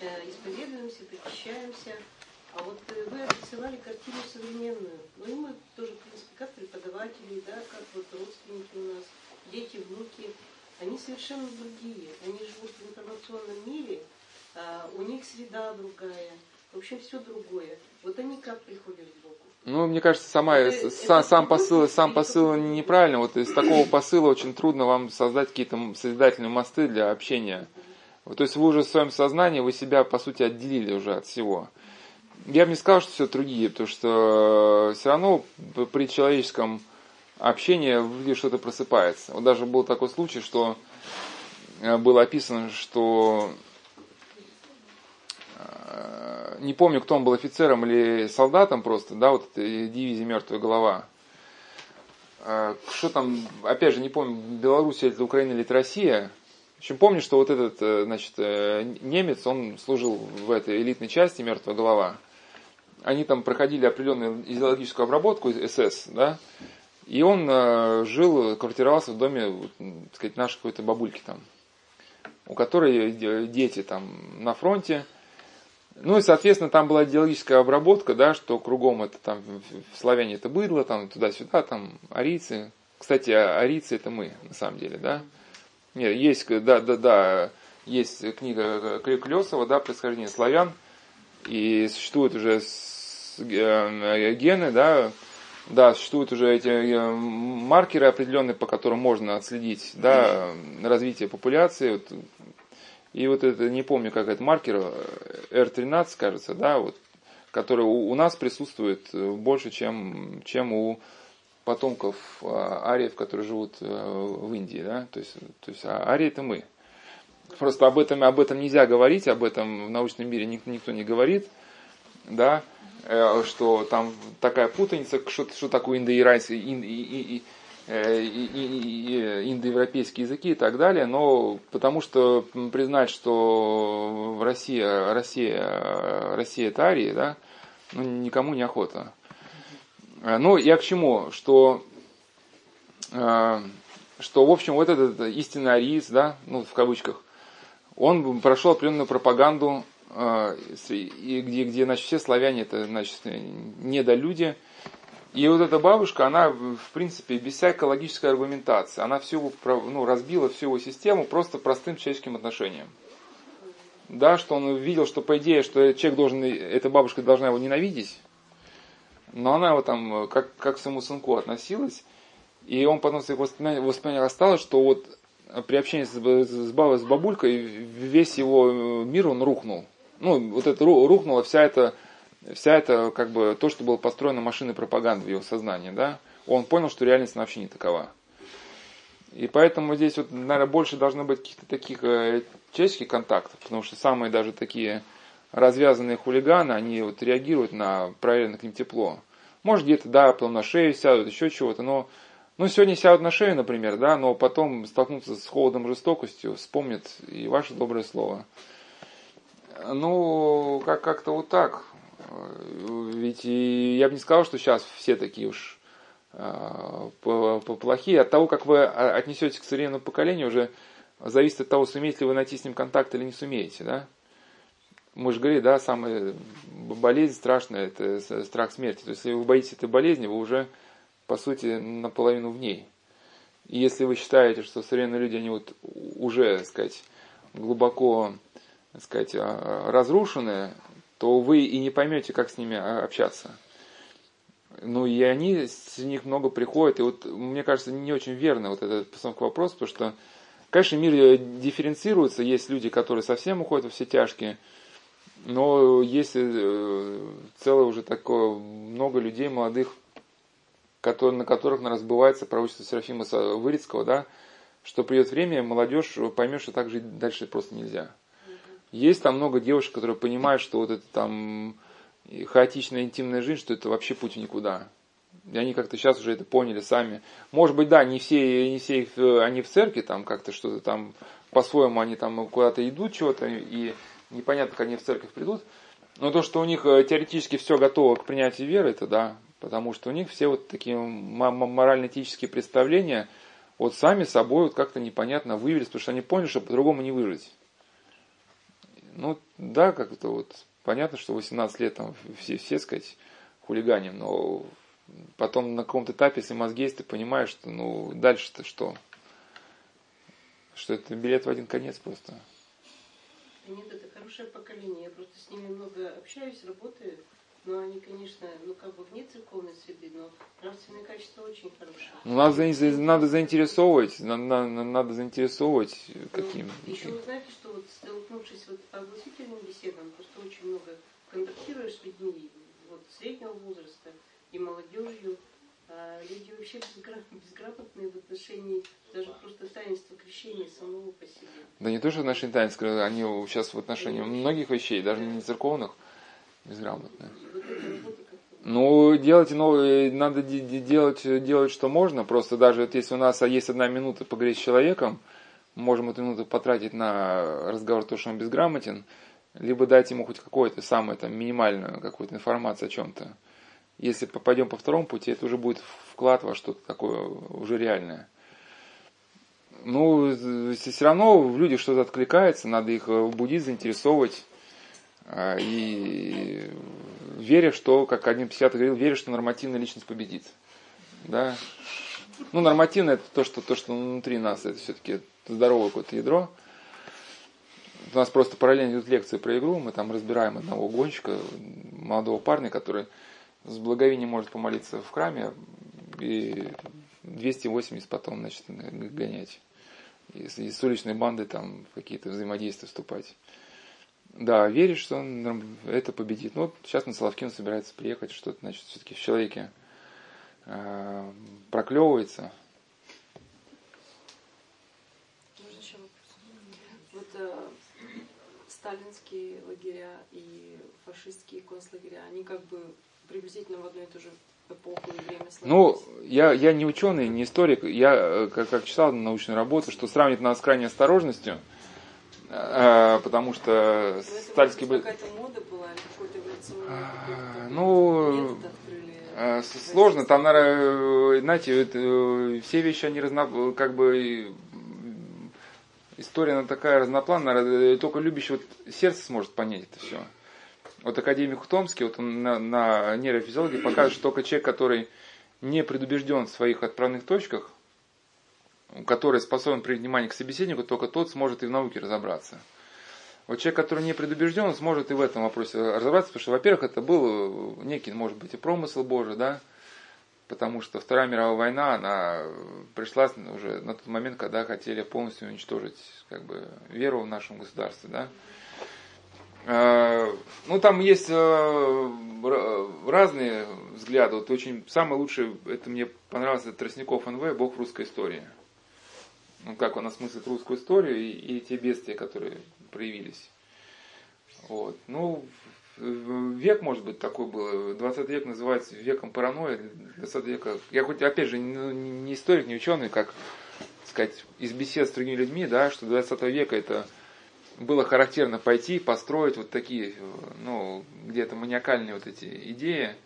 э, исповедуемся, причащаемся. А вот э, вы описывали картину современную. Ну и мы тоже, в принципе, как преподаватели, да, как вот родственники у нас, дети, внуки, они совершенно другие. Они живут в информационном мире, а у них среда другая, в общем, все другое. Вот они как приходят к Богу? Ну, мне кажется, сама, это, сам, сам посыл, сам посыл неправильно. Вот из такого посыла очень трудно вам создать какие-то созидательные мосты для общения. Вот, то есть вы уже в своем сознании, вы себя, по сути, отделили уже от всего. Я бы не сказал, что все другие, потому что все равно при человеческом общении в люди что-то просыпается. Вот даже был такой случай, что э, было описано, что Э, не помню, кто он был офицером или солдатом просто, да, вот дивизии «Мертвая голова». Э, что там, опять же, не помню, Белоруссия, это Украина или это Россия. В общем, помню, что вот этот, э, значит, немец, он служил в этой элитной части «Мертвая голова». Они там проходили определенную идеологическую обработку СС, да, и он жил, квартировался в доме, так сказать, нашей какой-то бабульки там, у которой дети там на фронте – ну и, соответственно, там была идеологическая обработка, да, что кругом это там в славяне это быдло, там туда-сюда, там арийцы. Кстати, а арийцы это мы, на самом деле, да. Нет, есть, да, да, да, есть книга Клесова, да, происхождение славян, и существуют уже э, гены, да, да, существуют уже эти э, маркеры определенные, по которым можно отследить, да, развитие популяции. Вот и вот это, не помню, как это маркер, R13, кажется, да, вот, который у, у нас присутствует э, больше, чем, чем у потомков а, ариев, которые живут э, в Индии, да, то есть, то есть а арии это мы. Просто об этом, об этом нельзя говорить, об этом в научном мире никто, никто не говорит, да, э, что там такая путаница, что, что такое индоиранский, ин, и, и, Э, индоевропейские языки и так далее, но потому что признать, что Россия, Россия, Россия это ария, да, ну, никому не охота. Э, ну, я к чему, что, э, что в общем, вот этот истинный ариец, да, ну, в кавычках, он прошел определенную пропаганду, где, где значит, все славяне это, значит, недолюди, и вот эта бабушка, она, в принципе, без всякой логической аргументации, она всю, ну, разбила всю его систему просто простым человеческим отношением. Да, что он видел, что по идее, что человек должен, эта бабушка должна его ненавидеть, но она его там как, как к своему сынку относилась, и он потом в воспоминаниях, осталось, что вот при общении с, с, бабулькой весь его мир он рухнул. Ну, вот это рухнуло вся эта, вся эта, как бы, то, что было построено машиной пропаганды в его сознании, да. Он понял, что реальность вообще не такова. И поэтому здесь вот, наверное, больше должно быть каких-то таких э, человеческих контактов, потому что самые даже такие развязанные хулиганы, они вот реагируют на проявленное к ним тепло. Может где-то, да, потом на шею сядут, еще чего-то, но ну, сегодня сядут на шею, например, да, но потом столкнутся с холодом жестокостью, вспомнят и ваше доброе слово. Ну, как- как-то вот так. Ведь я бы не сказал, что сейчас все такие уж э, плохие. От того, как вы отнесетесь к современному поколению, уже зависит от того, сумеете ли вы найти с ним контакт или не сумеете, да. Мы же говорили, да, самая болезнь страшная – это страх смерти. То есть, если вы боитесь этой болезни, вы уже по сути, наполовину в ней. И если вы считаете, что современные люди, они вот уже, так сказать, глубоко, так сказать, а, разрушены, то вы и не поймете, как с ними общаться. Ну и они, с них много приходят, и вот мне кажется, не очень верно вот этот постановка вопрос, потому что, конечно, мир дифференцируется, есть люди, которые совсем уходят во все тяжкие, но есть э, целое уже такое, много людей молодых, который, на которых на разбывается пророчество Серафима Вырицкого, да, что придет время, молодежь поймет, что так жить дальше просто нельзя. Есть там много девушек, которые понимают, что вот это там хаотичная интимная жизнь, что это вообще путь никуда. И они как-то сейчас уже это поняли сами. Может быть, да, не все, не все их, они в церкви, там как-то что-то там по-своему они там куда-то идут, чего-то, и непонятно, как они в церковь придут. Но то, что у них э, теоретически все готово к принятию веры, это да, Потому что у них все вот такие морально-этические представления вот сами собой вот как-то непонятно вывелись, потому что они поняли, что по-другому не выжить. Ну, да, как-то вот понятно, что 18 лет там все, все сказать, хулиганим, но потом на каком-то этапе, если мозги есть, ты понимаешь, что ну дальше-то что? Что это билет в один конец просто. Нет, это хорошее поколение. Я просто с ними много общаюсь, работаю. Но они, конечно, ну как бы вне церковной среды, но нравственные качества очень хорошие. Ну, надо, надо заинтересовывать, надо, надо заинтересовывать каким. Ну, еще вы знаете, что вот столкнувшись вот по огласительным беседам, просто очень много контактируешь с людьми вот, среднего возраста и молодежью, а люди вообще безграмотные в отношении даже просто таинства крещения самого по себе. Да не то, что в отношении таинства, они сейчас в отношении многих вещей, даже не церковных, безграмотные. Ну, делать новые, надо делать, делать, что можно. Просто даже вот если у нас есть одна минута поговорить с человеком, можем эту минуту потратить на разговор, то, что он безграмотен, либо дать ему хоть какую-то самую там, минимальную какую-то информацию о чем-то. Если попадем по второму пути, это уже будет вклад во что-то такое уже реальное. Ну, все равно в людях что-то откликается, надо их будить, заинтересовывать. А, и веря, что, как один психиатр говорил, веря, что нормативная личность победит. Да? Ну, нормативное это то, что, то, что внутри нас, это все-таки здоровое какое-то ядро. У нас просто параллельно идут лекции про игру, мы там разбираем одного гонщика, молодого парня, который с благовением может помолиться в храме и 280 потом, значит, гонять. И с уличной бандой там какие-то взаимодействия вступать. Да, веришь, что он это победит. Ну, вот сейчас на Соловкин собирается приехать, что-то, значит, все-таки в человеке э, проклевывается. Можно еще вопрос? Вот э, сталинские лагеря и фашистские концлагеря, они как бы приблизительно в одну и ту же эпоху и время сложились. Ну, я, я не ученый, не историк, я э, как, как читал научную работу, что сравнивать надо с крайней осторожностью – потому что стальский бы... Какая-то мода была или какой-то эволюционный а, Ну, а, сложно. Там, наверное, знаете, это, все вещи, они разно... как бы история она такая разнопланная, только любящий вот сердце сможет понять это все. Вот академик Ухтомский, вот он на, на нейрофизиологии показывает, что только человек, который не предубежден в своих отправных точках, который способен привлечь внимание к собеседнику, только тот сможет и в науке разобраться. Вот человек, который не предубежден, он сможет и в этом вопросе разобраться, потому что, во-первых, это был некий, может быть, и промысел Божий, да, потому что Вторая мировая война, она пришла уже на тот момент, когда хотели полностью уничтожить как бы, веру в нашем государстве, да. Э, ну, там есть э, разные взгляды. Вот очень самый лучший, это мне понравился Тростников НВ, Бог в русской истории. Ну, как он осмыслит русскую историю и, и те бедствия, которые проявились. Вот. Ну, век, может быть, такой был. 20 век называется веком паранойи. 20 века. Я хоть, опять же, не историк, не ученый, как сказать, из бесед с другими людьми, да, что 20 века это было характерно пойти, построить вот такие, ну, где-то маниакальные вот эти идеи.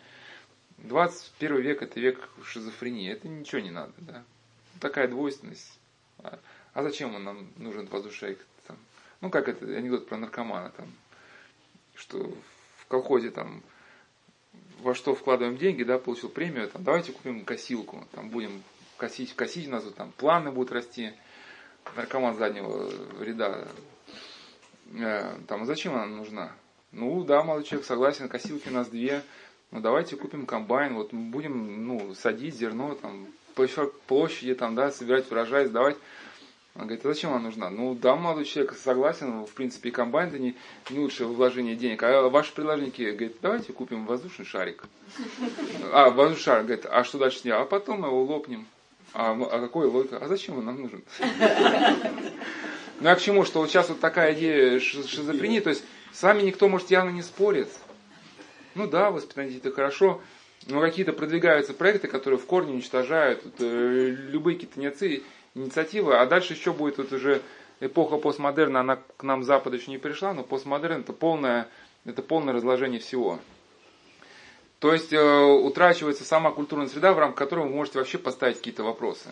21 век это век шизофрении, это ничего не надо, да. Такая двойственность. А, зачем он нам нужен воздушек? Там? Ну, как это анекдот про наркомана, там, что в колхозе там во что вкладываем деньги, да, получил премию, там, давайте купим косилку, там будем косить, косить нас там планы будут расти, наркоман заднего ряда Э, там, а зачем она нужна? Ну, да, молодой человек согласен, косилки у нас две, ну, давайте купим комбайн, вот будем, ну, садить зерно, там, площади, там, да, собирать урожай, сдавать. Он говорит, а зачем она нужна? Ну, да, молодой человек согласен, в принципе, и комбайн это не, не лучшее вложение денег. А ваши предложники, говорит, давайте купим воздушный шарик. А, воздушный шарик, говорит, а что дальше? А потом его лопнем. А, а какой логика? А зачем он нам нужен? Ну а к чему, что вот сейчас вот такая идея шизофрении, то есть с вами никто, может, явно не спорит. Ну да, воспитание это хорошо, но какие-то продвигаются проекты, которые в корне уничтожают вот, э, любые какие-то инициативы, а дальше еще будет вот уже эпоха постмодерна, она к нам Запад еще не пришла, но постмодерн это полное, это полное разложение всего. То есть э, утрачивается сама культурная среда, в рамках которой вы можете вообще поставить какие-то вопросы.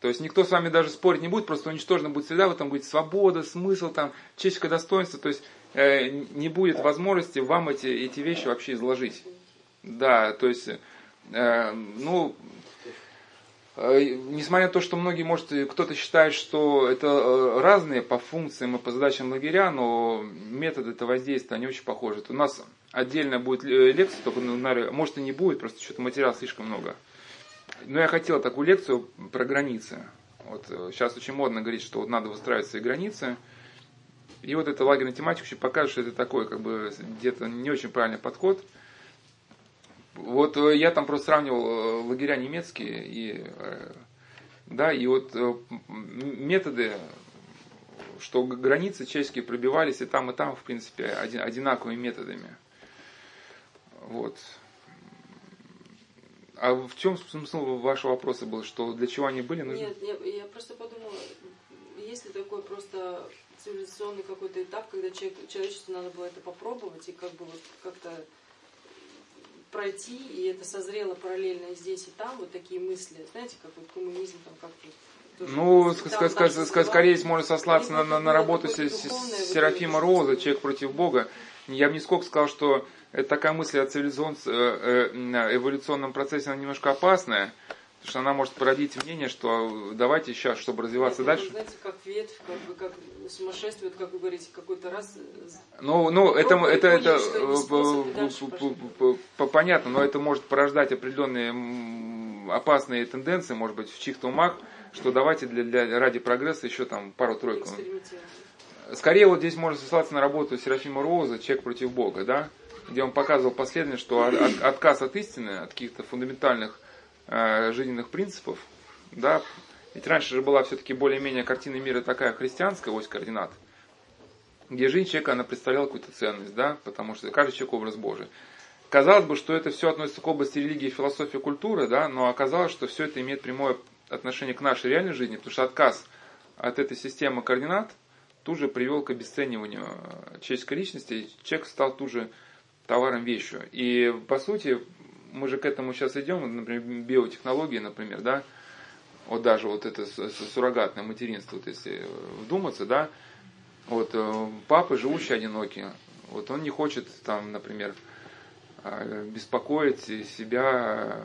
То есть никто с вами даже спорить не будет, просто уничтожена будет среда, в этом будет свобода, смысл, там, чечка, достоинство. То есть э, не будет возможности вам эти, эти вещи вообще изложить. Да, то есть, э, ну, э, несмотря на то, что многие, может, кто-то считает, что это э, разные по функциям и по задачам лагеря, но методы это воздействия, они очень похожи. У нас отдельно будет э, лекция, только, может и не будет, просто что-то материала слишком много. Но я хотел такую лекцию про границы. Вот сейчас э, очень модно говорить, что вот надо выстраивать свои границы. И вот эта лагерная тематика еще покажет, что это такой, как бы, где-то не очень правильный подход. Вот э, я там просто сравнивал э, лагеря немецкие и, да, и вот методы, что границы чешские пробивались и там, и там, в принципе, одинаковыми методами. Вот. А в чем смысл вашего вопроса был, что для чего они были нужны? Нет, я, я просто подумала, есть ли такой просто цивилизационный какой-то этап, когда человек, человечеству надо было это попробовать и как бы вот как-то пройти, и это созрело параллельно и здесь, и там, вот такие мысли, знаете, как вот коммунизм там как-то ну, ск- ск- ск- скорее можно сослаться на, на, на работу Серафима Роза, «Человек против Бога». Я бы не сколько сказал, что это такая мысль о цивилизационном э, э, эволюционном процессе, она немножко опасная, потому что она может породить мнение, что давайте сейчас, чтобы развиваться это, дальше. Знаете, как ветвь, как бы как сумасшествие, как вы говорите, какой-то раз. Ну, ну, это, это, это, это понятно, но это может порождать определенные опасные тенденции, может быть, в чьих-то умах, что давайте для, для, ради прогресса еще там пару-тройку. Скорее вот здесь можно ссылаться на работу Серафима Роза «Человек против Бога», да? где он показывал последовательно, что от, отказ от истины, от каких-то фундаментальных э, жизненных принципов, да, ведь раньше же была все-таки более-менее картина мира такая христианская, ось координат, где жизнь человека, она представляла какую-то ценность, да, потому что каждый человек образ Божий. Казалось бы, что это все относится к области религии, философии, культуры, да, но оказалось, что все это имеет прямое отношение к нашей реальной жизни, потому что отказ от этой системы координат тут же привел к обесцениванию человеческой личности, и человек стал тут же товаром, вещью. И по сути, мы же к этому сейчас идем, например, биотехнологии, например, да, вот даже вот это суррогатное материнство, вот если вдуматься, да, вот э, папы, живущие одинокие, вот он не хочет там, например, а, беспокоить себя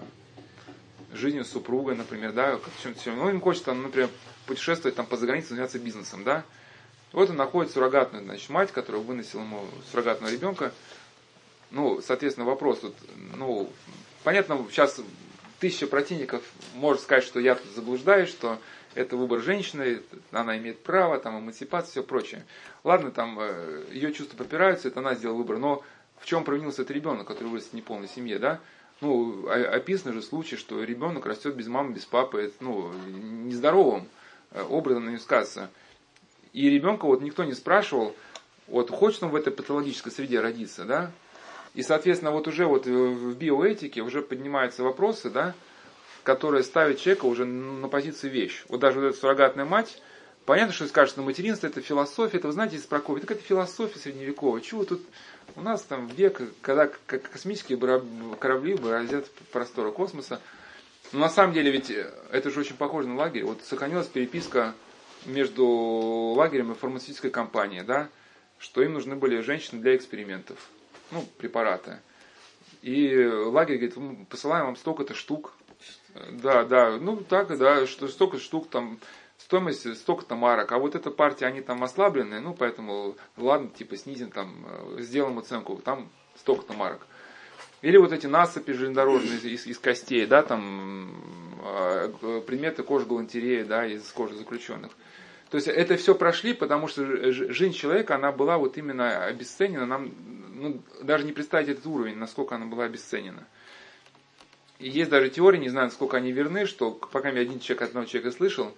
жизнью супруга, например, да, чем-то, ну, он хочет там, например, путешествовать там по загранице, заняться бизнесом, да, вот он находит суррогатную, значит, мать, которая выносила ему суррогатного ребенка, ну, соответственно, вопрос тут, ну, понятно, сейчас тысяча противников может сказать, что я тут заблуждаюсь, что это выбор женщины, она имеет право, там, эмансипация, все прочее. Ладно, там, э, ее чувства попираются, это она сделала выбор, но в чем провинился этот ребенок, который вырос в неполной семье, да? Ну, описаны же случаи, что ребенок растет без мамы, без папы, это, ну, нездоровым э, образом на нем сказывается. И ребенка вот никто не спрашивал, вот хочет он в этой патологической среде родиться, да? И, соответственно, вот уже вот в биоэтике уже поднимаются вопросы, да, которые ставят человека уже на позицию вещь. Вот даже вот эта суррогатная мать, понятно, что скажет, что материнство это философия, это вы знаете из Прокофьева, так это философия средневековая. Чего тут у нас там век, когда космические корабли бороздят просторы космоса. Но на самом деле ведь это же очень похоже на лагерь. Вот сохранилась переписка между лагерем и фармацевтической компанией, да, что им нужны были женщины для экспериментов, ну, препараты. И лагерь говорит, посылаем вам столько-то штук. Да, да, ну так, да, что столько штук там, стоимость столько-то марок. А вот эта партия, они там ослабленные, ну поэтому ладно, типа снизим там, э, сделаем оценку, там столько-то марок. Или вот эти насыпи железнодорожные из, из, из костей, да, там э, предметы кожи галантереи, да, из кожи заключенных. То есть это все прошли, потому что жизнь человека, она была вот именно обесценена. Нам ну, даже не представить этот уровень, насколько она была обесценена. И есть даже теории, не знаю, насколько они верны, что пока я один человек одного человека слышал,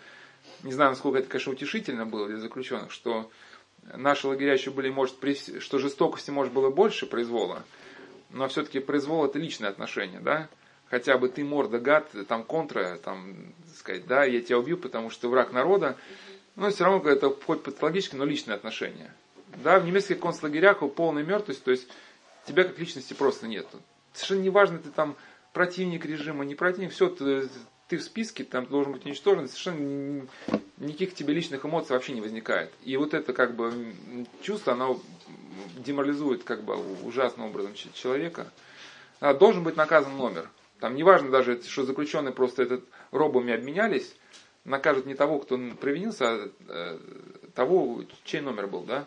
не знаю, насколько это, конечно, утешительно было для заключенных, что наши лагеря еще были, может, что жестокости, может, было больше произвола, но все-таки произвол это личное отношение, да, хотя бы ты морда гад, там контра, там, сказать, да, я тебя убью, потому что враг народа, но все равно это хоть патологически, но личное отношение. Да, в немецких концлагерях полная мертвость, то есть тебя как личности просто нет. Совершенно неважно, ты там противник режима, не противник, все, ты, ты в списке, там должен быть уничтожен, совершенно никаких тебе личных эмоций вообще не возникает. И вот это как бы чувство, оно деморализует как бы ужасным образом человека. А, должен быть наказан номер. Там неважно даже, что заключенные просто этот робами обменялись, накажут не того, кто провинился, а э, того, чей номер был, да.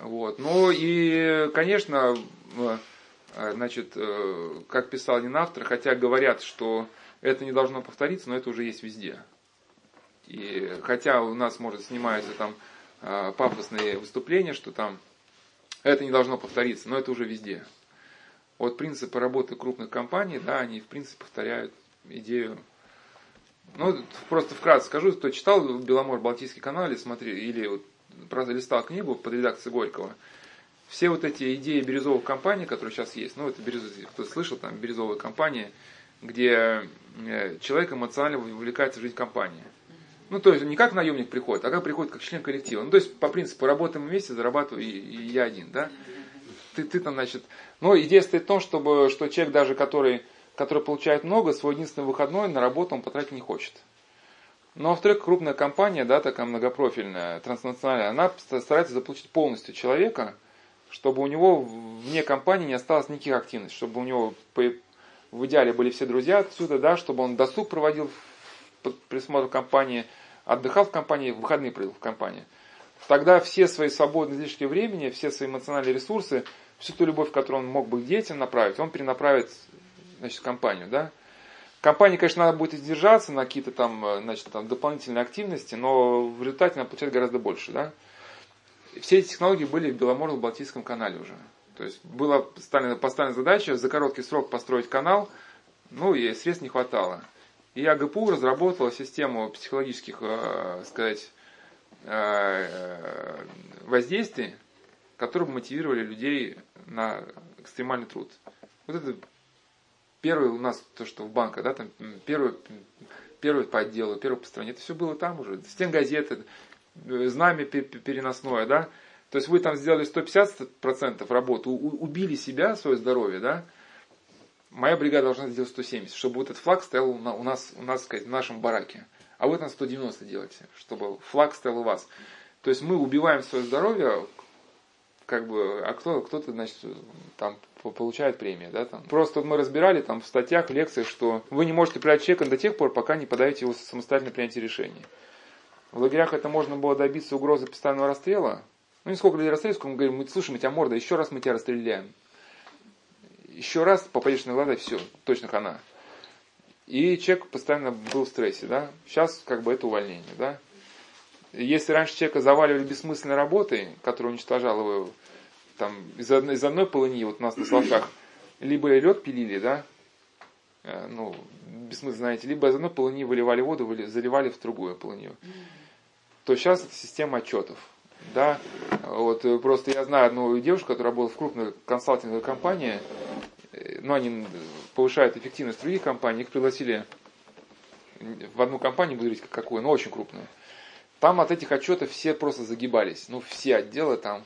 Вот. Ну и, конечно, э, значит, э, как писал один автор, хотя говорят, что это не должно повториться, но это уже есть везде. И хотя у нас, может, снимаются там пафосные выступления, что там это не должно повториться, но это уже везде. Вот принципы работы крупных компаний, да, они в принципе повторяют идею ну, просто вкратце скажу, кто читал Беломор Балтийский канал или смотри, или вот просто листал книгу под редакцией Горького, все вот эти идеи бирюзовых компаний, которые сейчас есть, ну, это бирюз, кто слышал, там, бирюзовые компании, где э, человек эмоционально вовлекается в жизнь компании. Ну, то есть не как наемник приходит, а как приходит как член коллектива. Ну, то есть по принципу работаем вместе, зарабатываю и, и я один, да? Ты, ты там, значит... Но идея стоит в том, чтобы, что человек даже, который который получает много, свой единственный выходной на работу он потратить не хочет. Но, во-вторых, крупная компания, да, такая многопрофильная, транснациональная, она старается заполучить полностью человека, чтобы у него вне компании не осталось никаких активностей, чтобы у него в идеале были все друзья отсюда, да, чтобы он досуг проводил под присмотром компании, отдыхал в компании, выходные проводил в компании. Тогда все свои свободные излишки времени, все свои эмоциональные ресурсы, всю ту любовь, которую он мог бы к детям направить, он перенаправит значит, компанию, да. Компании, конечно, надо будет издержаться на какие-то там, э, значит, там дополнительные активности, но в результате она получает гораздо больше, да. Все эти технологии были в Беломорно-Балтийском канале уже. То есть была поставлена, поставлена задача за короткий срок построить канал, ну и средств не хватало. И АГПУ разработала систему психологических, э, сказать, э, воздействий, которые мотивировали людей на экстремальный труд. Вот это Первый у нас, то, что в банках, да, там первый, первый по отделу, первый по стране, это все было там уже. Стенгазеты, э, знамя переносное, да. То есть вы там сделали 150% работы, убили себя, свое здоровье, да. Моя бригада должна сделать 170, чтобы вот этот флаг стоял у нас, у нас сказать, в нашем бараке. А вы там 190 делаете, чтобы флаг стоял у вас. То есть мы убиваем свое здоровье, как бы, а кто, кто-то, значит, там получает премию, да, там. Просто мы разбирали там в статьях, в лекциях, что вы не можете принять человека до тех пор, пока не подаете его самостоятельно принятие решения. В лагерях это можно было добиться угрозы постоянного расстрела. Ну, не сколько людей расстреляли, сколько мы говорим, мы, слушай, мы тебя морда, еще раз мы тебя расстреляем. Еще раз попадешь на глаза, все, точно хана. И человек постоянно был в стрессе, да. Сейчас как бы это увольнение, да. Если раньше человека заваливали бессмысленной работой, которая уничтожала его там, из, одной, из одной полыни, вот у нас на Славках, либо лед пилили, да, э, ну, бессмысленно, знаете, либо из одной полыни выливали воду, выли, заливали в другую полынью, то сейчас это система отчетов. Да, вот э, просто я знаю одну девушку, которая работала в крупной консалтинговой компании, э, ну, они повышают эффективность других компаний, их пригласили в одну компанию, буду говорить какую, но очень крупную. Там от этих отчетов все просто загибались. Ну, все отделы там.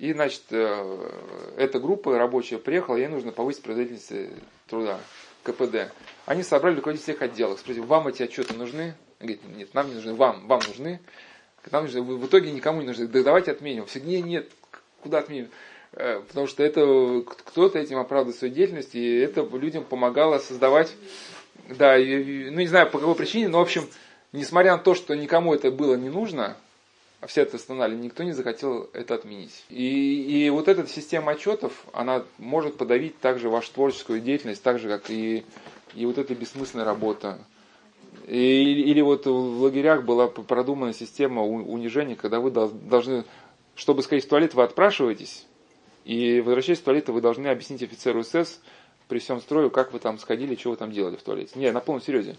И, значит, э, эта группа рабочая приехала, ей нужно повысить производительность труда, КПД. Они собрали руководителей всех отделов. Спросили, вам эти отчеты нужны? Говорит, нет, нам не нужны, вам, вам нужны. Нам нужны. В итоге никому не нужны. Да давайте отменим. Все, нет, нет, куда отменим? Э, потому что это кто-то этим оправдывает свою деятельность, и это людям помогало создавать, да, ну не знаю по какой причине, но в общем, несмотря на то, что никому это было не нужно, все это остановили, никто не захотел это отменить. И, и вот эта система отчетов, она может подавить также вашу творческую деятельность, так же, как и, и вот эта бессмысленная работа. И, или вот в лагерях была продумана система унижения, когда вы должны, чтобы сходить в туалет, вы отпрашиваетесь, и возвращаясь в туалет, вы должны объяснить офицеру СС при всем строю, как вы там сходили, что вы там делали в туалете. Не, на полном серьезе.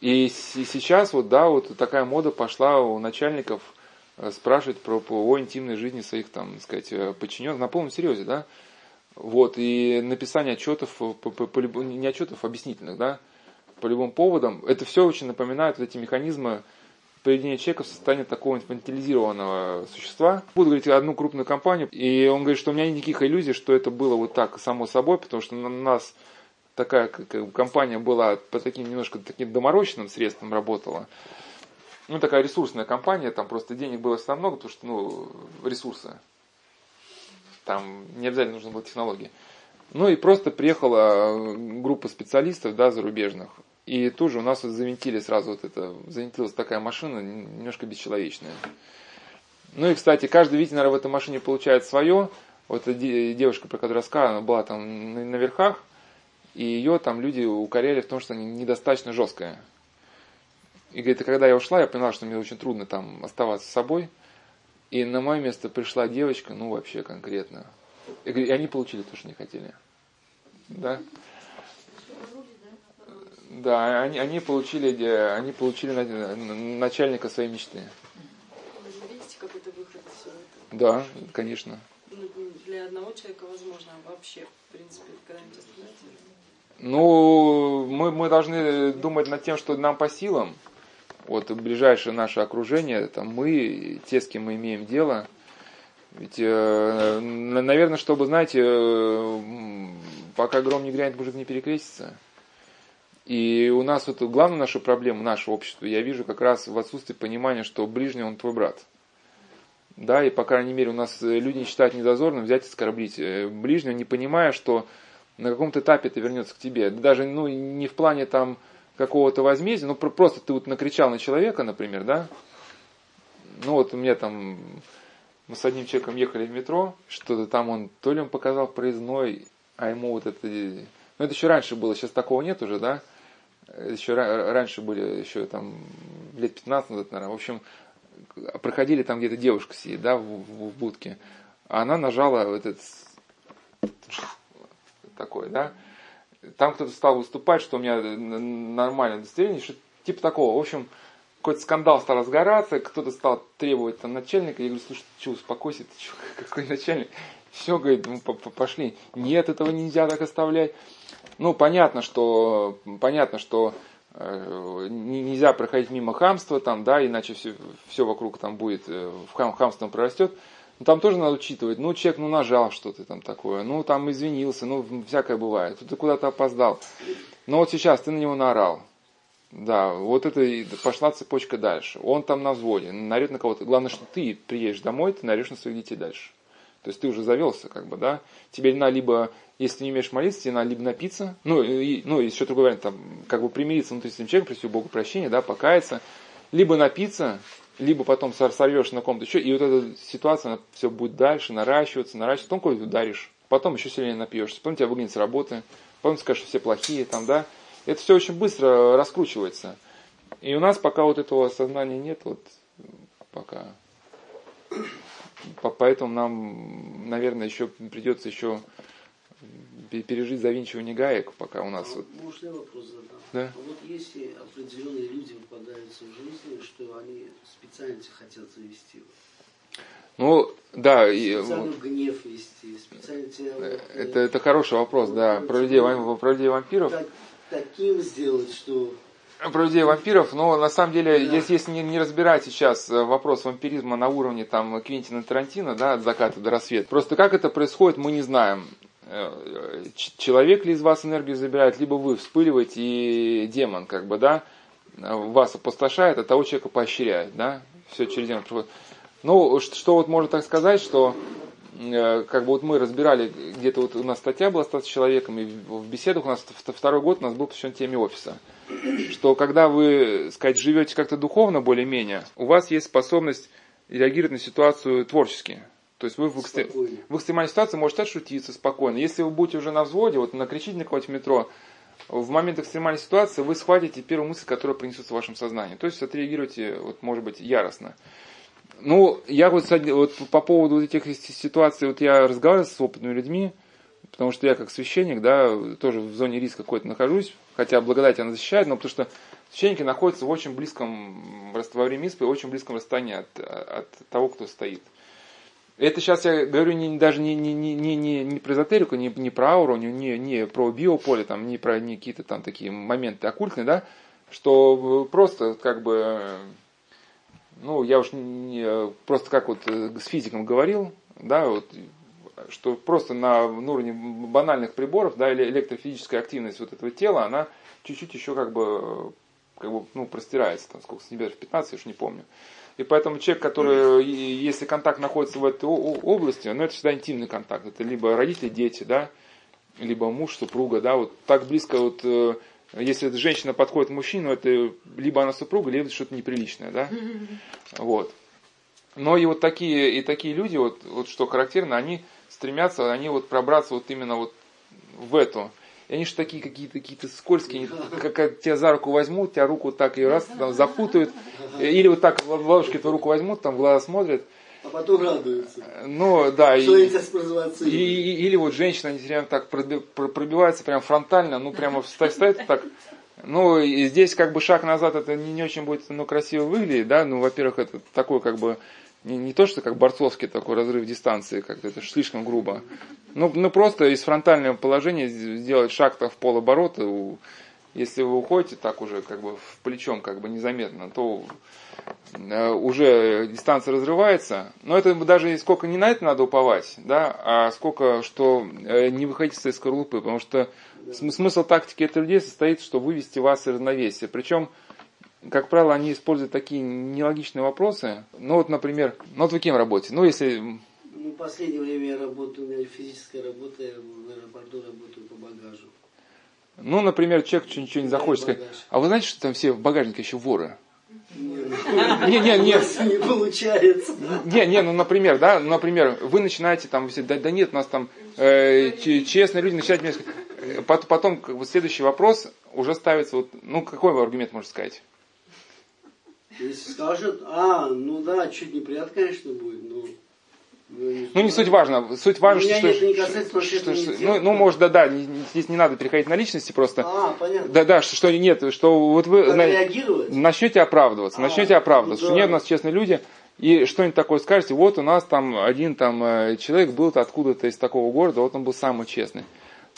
И сейчас вот, да, вот такая мода пошла у начальников спрашивать про, про о интимной жизни своих, там, сказать, э, подчиненных на полном серьезе, да. Вот, и написание отчетов, по, по, по, не отчетов, объяснительных, да, по любым поводам, это все очень напоминает вот эти механизмы поведения человека в состоянии такого инфантилизированного существа. Буду говорить одну крупную компанию, и он говорит, что у меня нет никаких иллюзий, что это было вот так само собой, потому что на нас такая как, компания была по таким немножко таким доморощенным средствам работала. Ну, такая ресурсная компания, там просто денег было всегда много, потому что, ну, ресурсы. Там не обязательно нужны были технологии. Ну и просто приехала группа специалистов, да, зарубежных. И тут же у нас вот завинтили сразу вот это, завинтилась такая машина, немножко бесчеловечная. Ну и, кстати, каждый, видите, наверное, в этой машине получает свое. Вот эта девушка, про которую рассказала, она была там на верхах, и ее там люди укоряли в том, что она недостаточно жесткая. И говорит, и когда я ушла, я поняла, что мне очень трудно там оставаться с собой. И на мое место пришла девочка, ну вообще конкретно. И, говорит, и они получили то, что не хотели. Да? Да, они, они получили, они получили начальника своей мечты. Видите, как это выход из всего этого? Да, конечно. Ну, для одного человека возможно вообще, в принципе, когда-нибудь остановиться. Ну, мы, мы должны думать над тем, что нам по силам. Вот ближайшее наше окружение, это мы, те, с кем мы имеем дело. Ведь, э, наверное, чтобы, знаете, э, пока гром не грянет, мужик не перекрестится. И у нас вот главная наша проблема нашего общества, я вижу как раз в отсутствии понимания, что ближний он твой брат. Да, и по крайней мере у нас люди не считают недозорным взять и оскорблить э, ближнего, не понимая, что на каком-то этапе это вернется к тебе. Даже ну, не в плане там какого-то возмездия, ну просто ты вот накричал на человека, например, да, ну вот у меня там, мы с одним человеком ехали в метро, что-то там он, то ли он показал проездной, а ему вот это, ну это еще раньше было, сейчас такого нет уже, да, еще раньше были, еще там лет 15 назад, наверное, в общем, проходили там где-то девушка сидит, да, в, в, в будке, а она нажала вот этот такое, да. Там кто-то стал выступать, что у меня нормальное удостоверение, что типа такого. В общем, какой-то скандал стал разгораться, кто-то стал требовать там начальника. Я говорю, слушай, ты что, успокойся, ты что, какой начальник? Все, говорит, ну, пошли. Нет, этого нельзя так оставлять. Ну, понятно, что, понятно, что э, нельзя проходить мимо хамства, там, да, иначе все, все вокруг там будет, э, в хам, хамством прорастет. Ну, там тоже надо учитывать, ну, человек, ну, нажал что-то там такое, ну, там извинился, ну, всякое бывает, ты куда-то опоздал. Но вот сейчас ты на него наорал. Да, вот это и пошла цепочка дальше. Он там на взводе, нарет на кого-то. Главное, что ты приедешь домой, ты нарешь на своих детей дальше. То есть ты уже завелся, как бы, да. Тебе надо либо, если ты не умеешь молиться, тебе надо либо напиться, ну, и, ну, еще другой вариант, там, как бы примириться внутри с этим человеком, просить Богу прощения, да, покаяться, либо напиться, либо потом сорвешь на ком-то еще, и вот эта ситуация, она все будет дальше наращиваться, наращиваться, потом кого-то ударишь, потом еще сильнее напьешься, потом тебя выгонят с работы, потом скажешь, что все плохие, там, да, это все очень быстро раскручивается. И у нас пока вот этого сознания нет, вот пока. Поэтому нам, наверное, еще придется еще пережить завинчивание гаек, пока у нас а вот. Может, я вопрос задам? Да. А вот если определенные люди попадаются в жизни, что они специально хотят завести? Ну, да. и- Специально в гнев вести, специально тебя... вот, э, это, это хороший вопрос, да. Про людей, про людей вампиров. так- таким сделать, что... Про людей вампиров, но на самом деле, Да. если, если не, не разбирать сейчас э, вопрос вампиризма на уровне там Квентина Тарантино, да, от заката до рассвета, просто как это происходит, мы не знаем. Э, Человек ли из вас энергию забирает, либо вы вспыливаете, и демон, как бы, да, э, вас опустошает, а того человека поощряет, да, все через демона проходит. Ну, что вот можно так сказать, что э, как бы вот мы разбирали, где-то вот у нас статья была «Стать человеком», и в беседах у нас второй год у нас был посвящен теме офиса что когда вы, сказать, живете как-то духовно более-менее, у вас есть способность реагировать на ситуацию творчески. То есть вы в, Спокойно. в экстремальной ситуации можете отшутиться спокойно. Если вы будете уже на взводе, вот накричите на кого-нибудь в метро, в момент экстремальной ситуации вы схватите первую мысль, которая принесется в вашем сознании. То есть отреагируете, вот, может быть, яростно. Ну, я вот, вот по поводу вот этих си- ситуаций, вот я разговаривал с опытными людьми, потому что я как священник, да, тоже в зоне риска какой-то нахожусь, хотя благодать она защищает, но потому что священники находятся в очень близком, во время исповеди, очень близком расстоянии от, от того, кто стоит. Это сейчас я говорю не, даже не, не, не, не, не, не про эзотерику, не, не про ауру, не, не, не про биополе, там, не про не какие-то там такие моменты оккультные, да, что просто как бы, ну, я уж не, просто как вот э, с физиком говорил, да, вот, что просто на, уровне банальных приборов, да, или электрофизическая активность вот этого тела, она чуть-чуть еще как бы, э, как бы, ну, простирается, там, сколько сантиметров, 15, я уж не помню. И поэтому человек, который, если контакт находится в этой области, ну, это всегда интимный контакт. Это либо родители, дети, да, либо муж, супруга, да, вот так близко вот, э, если эта женщина подходит к мужчину, это либо она супруга, либо это что-то неприличное, да, вот. Но и вот такие, и такие люди, вот, вот что характерно, они стремятся, они вот пробраться вот именно вот в эту. И они же такие какие-то какие-то скользкие, они как, как тебя за руку возьмут, тебя руку так и раз там запутают, или вот так в ладошки твою руку возьмут, там в глаза смотрят. А потом радуются. Ну, да, Что и, тебя и- и- или вот женщина, они прям так проби- про- пробиваются прям фронтально, ну прямо встать так. Ну, и здесь как бы шаг назад это не, не очень будет ну, красиво выглядеть, да, ну, во-первых, это такой как бы, не, не то, что как борцовский такой разрыв дистанции, как-то это слишком грубо. Ну, ну, просто из фронтального положения сделать шаг-то в полоборота, если вы уходите так уже как бы в плечом как бы незаметно, то э, уже дистанция разрывается. Но это даже сколько не на это надо уповать, да, а сколько, что э, не выходить из скорлупы, потому что см- смысл тактики этих людей состоит, что вывести вас из равновесия. Причем, как правило, они используют такие нелогичные вопросы. Ну вот, например, ну вот вы кем работаете? Ну, если Ну, в последнее время я работаю, у меня физическая работа, я в аэропорту работаю по багажу. Ну, например, человек ничего не захочет сказать. А вы знаете, что там все в багажнике еще воры? Не, не, не, Не получается. не, не, ну, например, да, ну, например, вы начинаете там, да, да нет, у нас там э, честные люди начинают мне сказать. Э, пот- Потом, как бы, следующий вопрос уже ставится, вот, ну, какой вы аргумент можете сказать? Если скажут, а, ну да, чуть неприятно, конечно, будет, но... Ну, не суть важно. Суть важно, Меня что, это не что- касается, что- что- ну, ну, может, да, да, не- здесь не надо переходить на личности просто. А, понятно. Да, да, что, что нет, что вот вы на- начнете оправдываться, А, начнете оправдываться, ну что да. нет у нас честные люди, и что-нибудь такое скажете, вот у нас там один там э, человек был откуда-то из такого города, вот он был самый честный.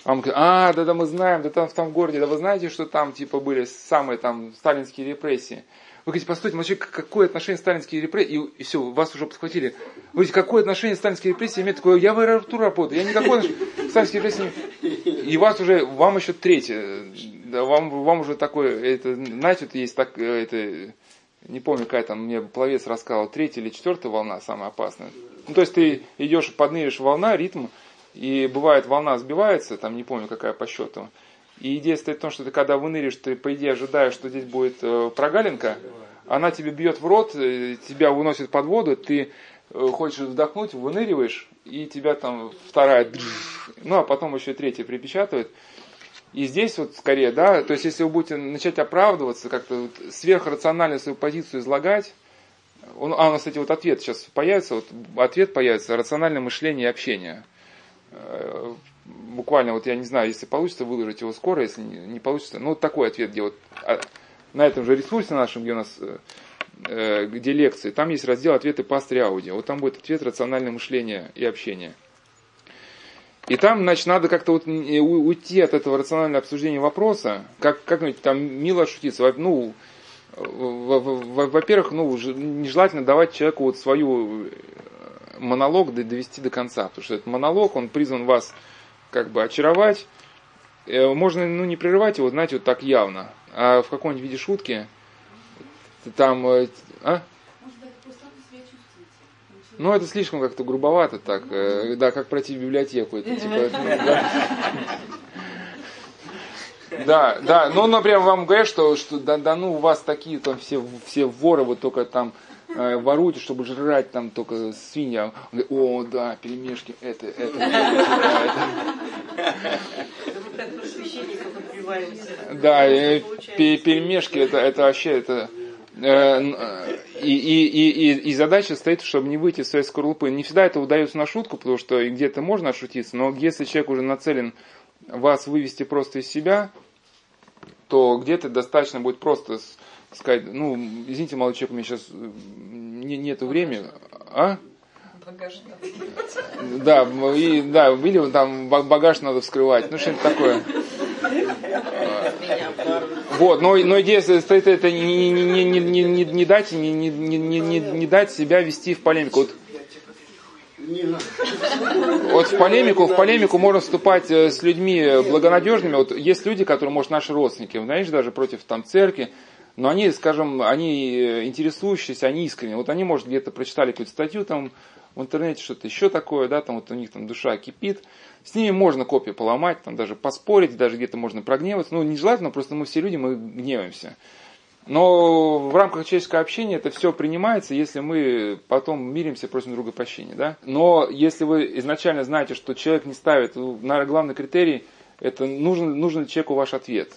А он говорит, а, да, да, мы знаем, да там в том городе, да вы знаете, что там типа были самые там сталинские репрессии. Вы говорите, постойте, вообще какое отношение сталинские репрессии, и, все, вас уже подхватили. Вы говорите, какое отношение сталинские репрессии имеют такое, я в аэропорту работаю, я никакой репрессиям не и вас уже, вам еще третье, вам, вам уже такое, это, знаете, есть так, э, это, не помню, какая там, мне пловец рассказывал, третья или четвертая волна самая опасная. Ну, то есть ты идешь, подныриваешь волна, ритм, и бывает волна сбивается, там не помню, какая по счету. И идея стоит в том, что ты когда выныриваешь, ты по идее ожидаешь, что здесь будет э, прогалинка, она тебе бьет в рот, э, тебя выносит под воду, ты э, хочешь вдохнуть, выныриваешь, и тебя там вторая, ну а потом еще третья припечатывает. И здесь вот скорее, да, то есть если вы будете начать оправдываться, как-то вот сверхрационально свою позицию излагать, он, а у нас, кстати, вот ответ сейчас появится, вот ответ появится, рациональное мышление и общение. Э, буквально, вот я не знаю, если получится выложить его скоро, если не, получится, ну такой ответ, где вот а, на этом же ресурсе нашем, где у нас э, э, где лекции, там есть раздел «Ответы пастыря аудио». Вот там будет ответ «Рациональное мышление и общение». И там, значит, надо как-то вот уйти от этого рационального обсуждения вопроса, как, как-нибудь там мило шутиться. Ну, во-первых, ну, нежелательно давать человеку вот свою э, монолог довести до конца, потому что этот монолог, он призван вас как бы очаровать. Э, можно, ну, не прерывать его, знаете, вот так явно, а в каком-нибудь виде шутки, там, э, а? Ну, это слишком как-то грубовато так. Э, да, как пройти в библиотеку. Это, типа, да. да, да. Ну, например, вам говорят, что, что да, да ну у вас такие там все, все воры, вы только там э, воруете, чтобы жрать там только свинья. О, да, перемешки, это, это. Да, перемешки, это, это вообще, это Э, и, и, и, и задача стоит, чтобы не выйти из своей скорлупы. Не всегда это удается на шутку, потому что где-то можно отшутиться, но если человек уже нацелен вас вывести просто из себя, то где-то достаточно будет просто сказать, ну, извините, молодой человек, у меня сейчас э, не, нету времени. А? Багаж Да, и, да, или там багаж надо вскрывать, ну что-нибудь такое. Вот, но, но идея стоит это не, не, не, не, не, не дать, не, не, не, не, не дать себя вести в полемику. Вот, вот в полемику, в полемику можно вступать э, с людьми благонадежными. Вот есть люди, которые, может, наши родственники, знаешь, даже против там церкви, но они, скажем, они э, интересующиеся, они искренне. Вот они, может, где-то прочитали какую-то статью там в интернете, что-то еще такое, да, там вот у них там душа кипит. С ними можно копию поломать, там даже поспорить, даже где-то можно прогневаться. Ну, нежелательно, просто мы все люди, мы гневаемся. Но в рамках человеческого общения это все принимается, если мы потом миримся, просим друга прощения. Да? Но если вы изначально знаете, что человек не ставит, на главный критерий, это нужен, нужен ли человеку ваш ответ.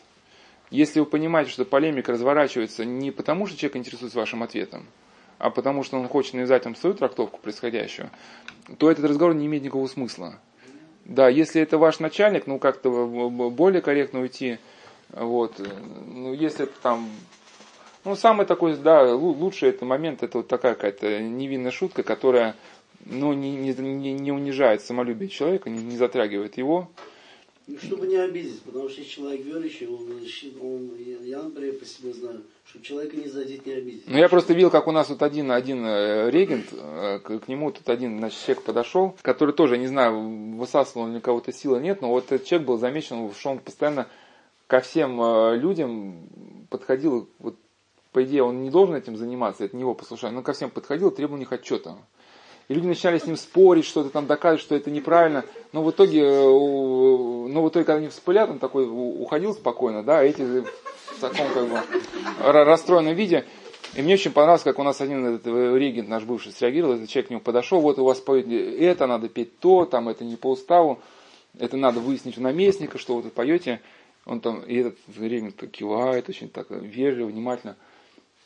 Если вы понимаете, что полемика разворачивается не потому, что человек интересуется вашим ответом, а потому что он хочет навязать вам свою трактовку происходящего, то этот разговор не имеет никакого смысла. Да, если это ваш начальник, ну как-то более корректно уйти. Вот. Ну, если там ну, самый такой, да, лучший это момент, это вот такая какая-то невинная шутка, которая, ну, не, не, не унижает самолюбие человека, не, не затрагивает его. Ну, чтобы не обидеть, потому что если человек верующий, он, он, я, например, по себе знаю, чтобы человека не задеть, не обидеть. Ну, я просто видел, как у нас вот один, один э, регент, э, к, к нему тут один значит, человек подошел, который тоже, не знаю, высасывал у кого-то силы нет, но вот этот человек был замечен, что он постоянно ко всем э, людям подходил, вот, по идее, он не должен этим заниматься, это не его послушание, но ко всем подходил, требовал у них отчета. И люди начали с ним спорить, что-то там доказывать, что это неправильно. Но в итоге, э, но в итоге, когда они вспылят, он такой уходил спокойно, да, а эти в таком как бы расстроенном виде. И мне очень понравилось, как у нас один этот э, регент наш бывший среагировал, этот человек к нему подошел, вот у вас поет это, надо петь то, там это не по уставу, это надо выяснить у наместника, что вы тут поете. Он там, и этот регент кивает очень так вежливо, внимательно.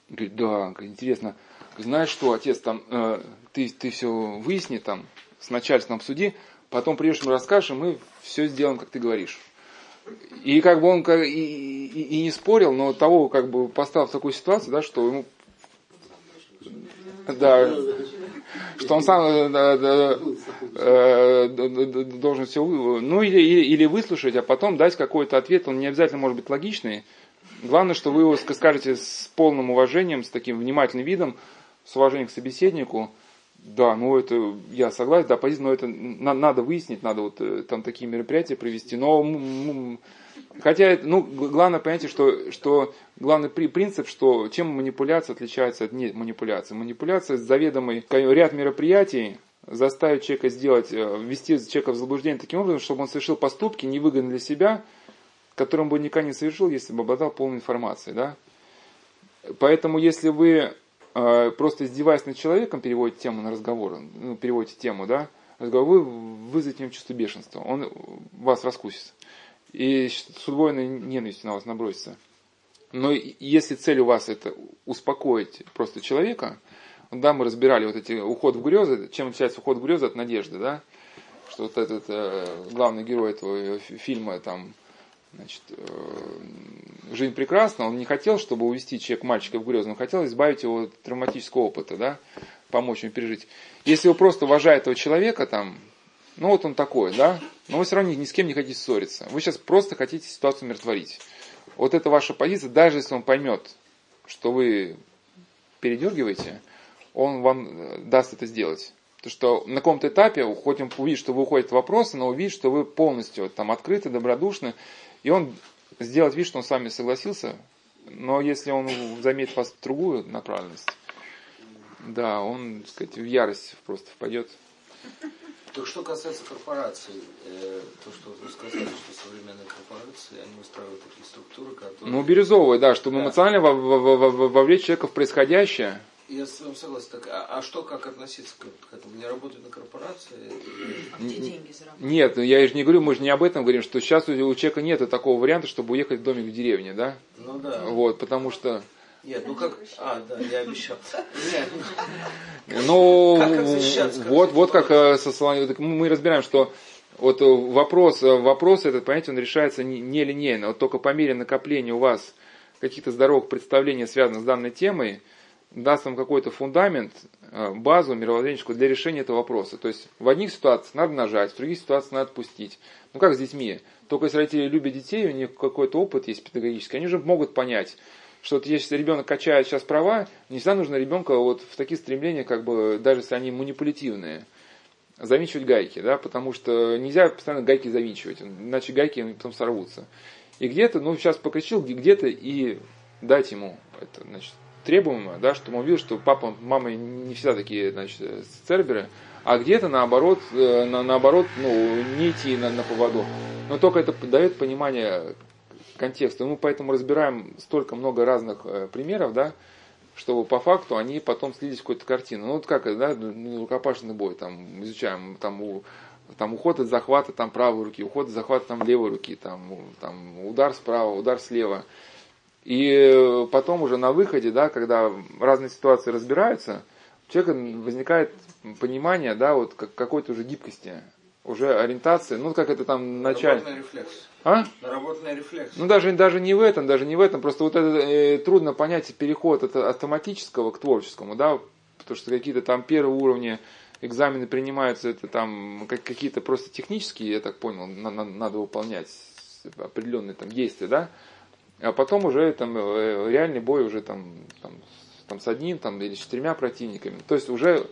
Говорит, да, интересно, знаешь что, отец, там, э, ты, ты все выясни там с начальством суди, потом придешь, мы расскажешь, и мы все сделаем, как ты говоришь. И как бы он и, и, и не спорил, но того как бы поставил в такую ситуацию, да, что ему да, что он сам э, да, да, э, должен все, ну или, или выслушать, а потом дать какой-то ответ, он не обязательно может быть логичный. Главное, что вы его скажете с полным уважением, с таким внимательным видом, с уважением к собеседнику, да, ну это я согласен, да, позиция, но это на, надо выяснить, надо вот э, там такие мероприятия провести. Но хотя, ну, главное понятие, что, что главный принцип, что чем манипуляция отличается от не манипуляции. Манипуляция заведомый ряд мероприятий заставить человека сделать, э, ввести человека в заблуждение таким образом, чтобы он совершил поступки невыгодные для себя, которым бы никогда не совершил, если бы обладал полной информацией. Да? Поэтому если вы просто издеваясь над человеком, переводите тему на разговор, ну, переводите тему, да, разговор, вы вызовете в нем чувство бешенства, он вас раскусит. и с удвоенной ненавистью на вас набросится. Но если цель у вас это успокоить просто человека, да, мы разбирали вот эти уход в грезы, чем отличается уход в грезы от надежды, да, что вот этот э, главный герой этого фильма там, значит, э, жизнь прекрасна, он не хотел, чтобы увести человек мальчика в грезы, он хотел избавить его от травматического опыта, да, помочь ему пережить. Если вы просто уважаете этого человека, там, ну вот он такой, да, но вы все равно ни с кем не хотите ссориться. Вы сейчас просто хотите ситуацию умиротворить. Вот это ваша позиция, даже если он поймет, что вы передергиваете, он вам э, даст это сделать. То что на каком-то этапе, хоть он увидит, что вы уходите в вопросы, но увидит, что вы полностью там открыты, добродушны, и он сделает вид, что он с вами согласился, но если он заметит вас в другую направленность, да, он, так сказать, в ярость просто впадет. Так что касается корпораций, э, то, что вы сказали, что современные корпорации, они устраивают такие структуры, которые... Ну, бирюзовые, да, чтобы да. эмоционально вовлечь человека в происходящее. Я с вами согласен. Так, а, а что, как относиться к, к этому? Не работать на корпорации? А где деньги заработать? Нет, ну, я же не говорю, мы же не об этом говорим, что сейчас у человека нет такого варианта, чтобы уехать в домик в деревне, да? Ну да. Вот, потому что... Нет, ну как... А, да, я обещал. Нет. Ну, вот, вот как э, со мы разбираем, что вот э, вопрос, э, вопрос этот, понимаете, он решается нелинейно. Вот только по мере накопления у вас каких-то здоровых представлений, связанных с данной темой, даст вам какой-то фундамент, базу мировоззренческую для решения этого вопроса. То есть в одних ситуациях надо нажать, в других ситуациях надо отпустить. Ну как с детьми? Только если родители любят детей, у них какой-то опыт есть педагогический, они же могут понять, что вот если ребенок качает сейчас права, не всегда нужно ребенка вот в такие стремления, как бы, даже если они манипулятивные, завинчивать гайки, да, потому что нельзя постоянно гайки завинчивать, иначе гайки потом сорвутся. И где-то, ну, сейчас покричил, где-то и дать ему это, значит, требуемое, да, чтобы он увидел, что папа, мама не всегда такие, значит, церберы, а где-то наоборот, э, на, наоборот, ну, не идти на, на поводу. Но только это дает понимание контекста. Мы поэтому разбираем столько много разных э, примеров, да, чтобы по факту они потом слились в какую-то картину. Ну вот как, да, ну, рукопашный бой, там, изучаем, там, у, там уход от захвата там правой руки, уход от захвата там левой руки, там, там удар справа, удар слева. И потом уже на выходе, да, когда разные ситуации разбираются, у человека возникает понимание, да, вот какой-то уже гибкости, уже ориентации, ну как это там начать. рефлекс. А? Наработанный рефлекс. Ну даже, даже не в этом, даже не в этом. Просто вот это э, трудно понять переход от автоматического к творческому, да, потому что какие-то там первые уровни экзамены принимаются, это там как, какие-то просто технические, я так понял, на, на, надо выполнять определенные там действия, да, а потом уже там э, реальный бой уже там, там, там с одним там, или с четырьмя противниками. То есть уже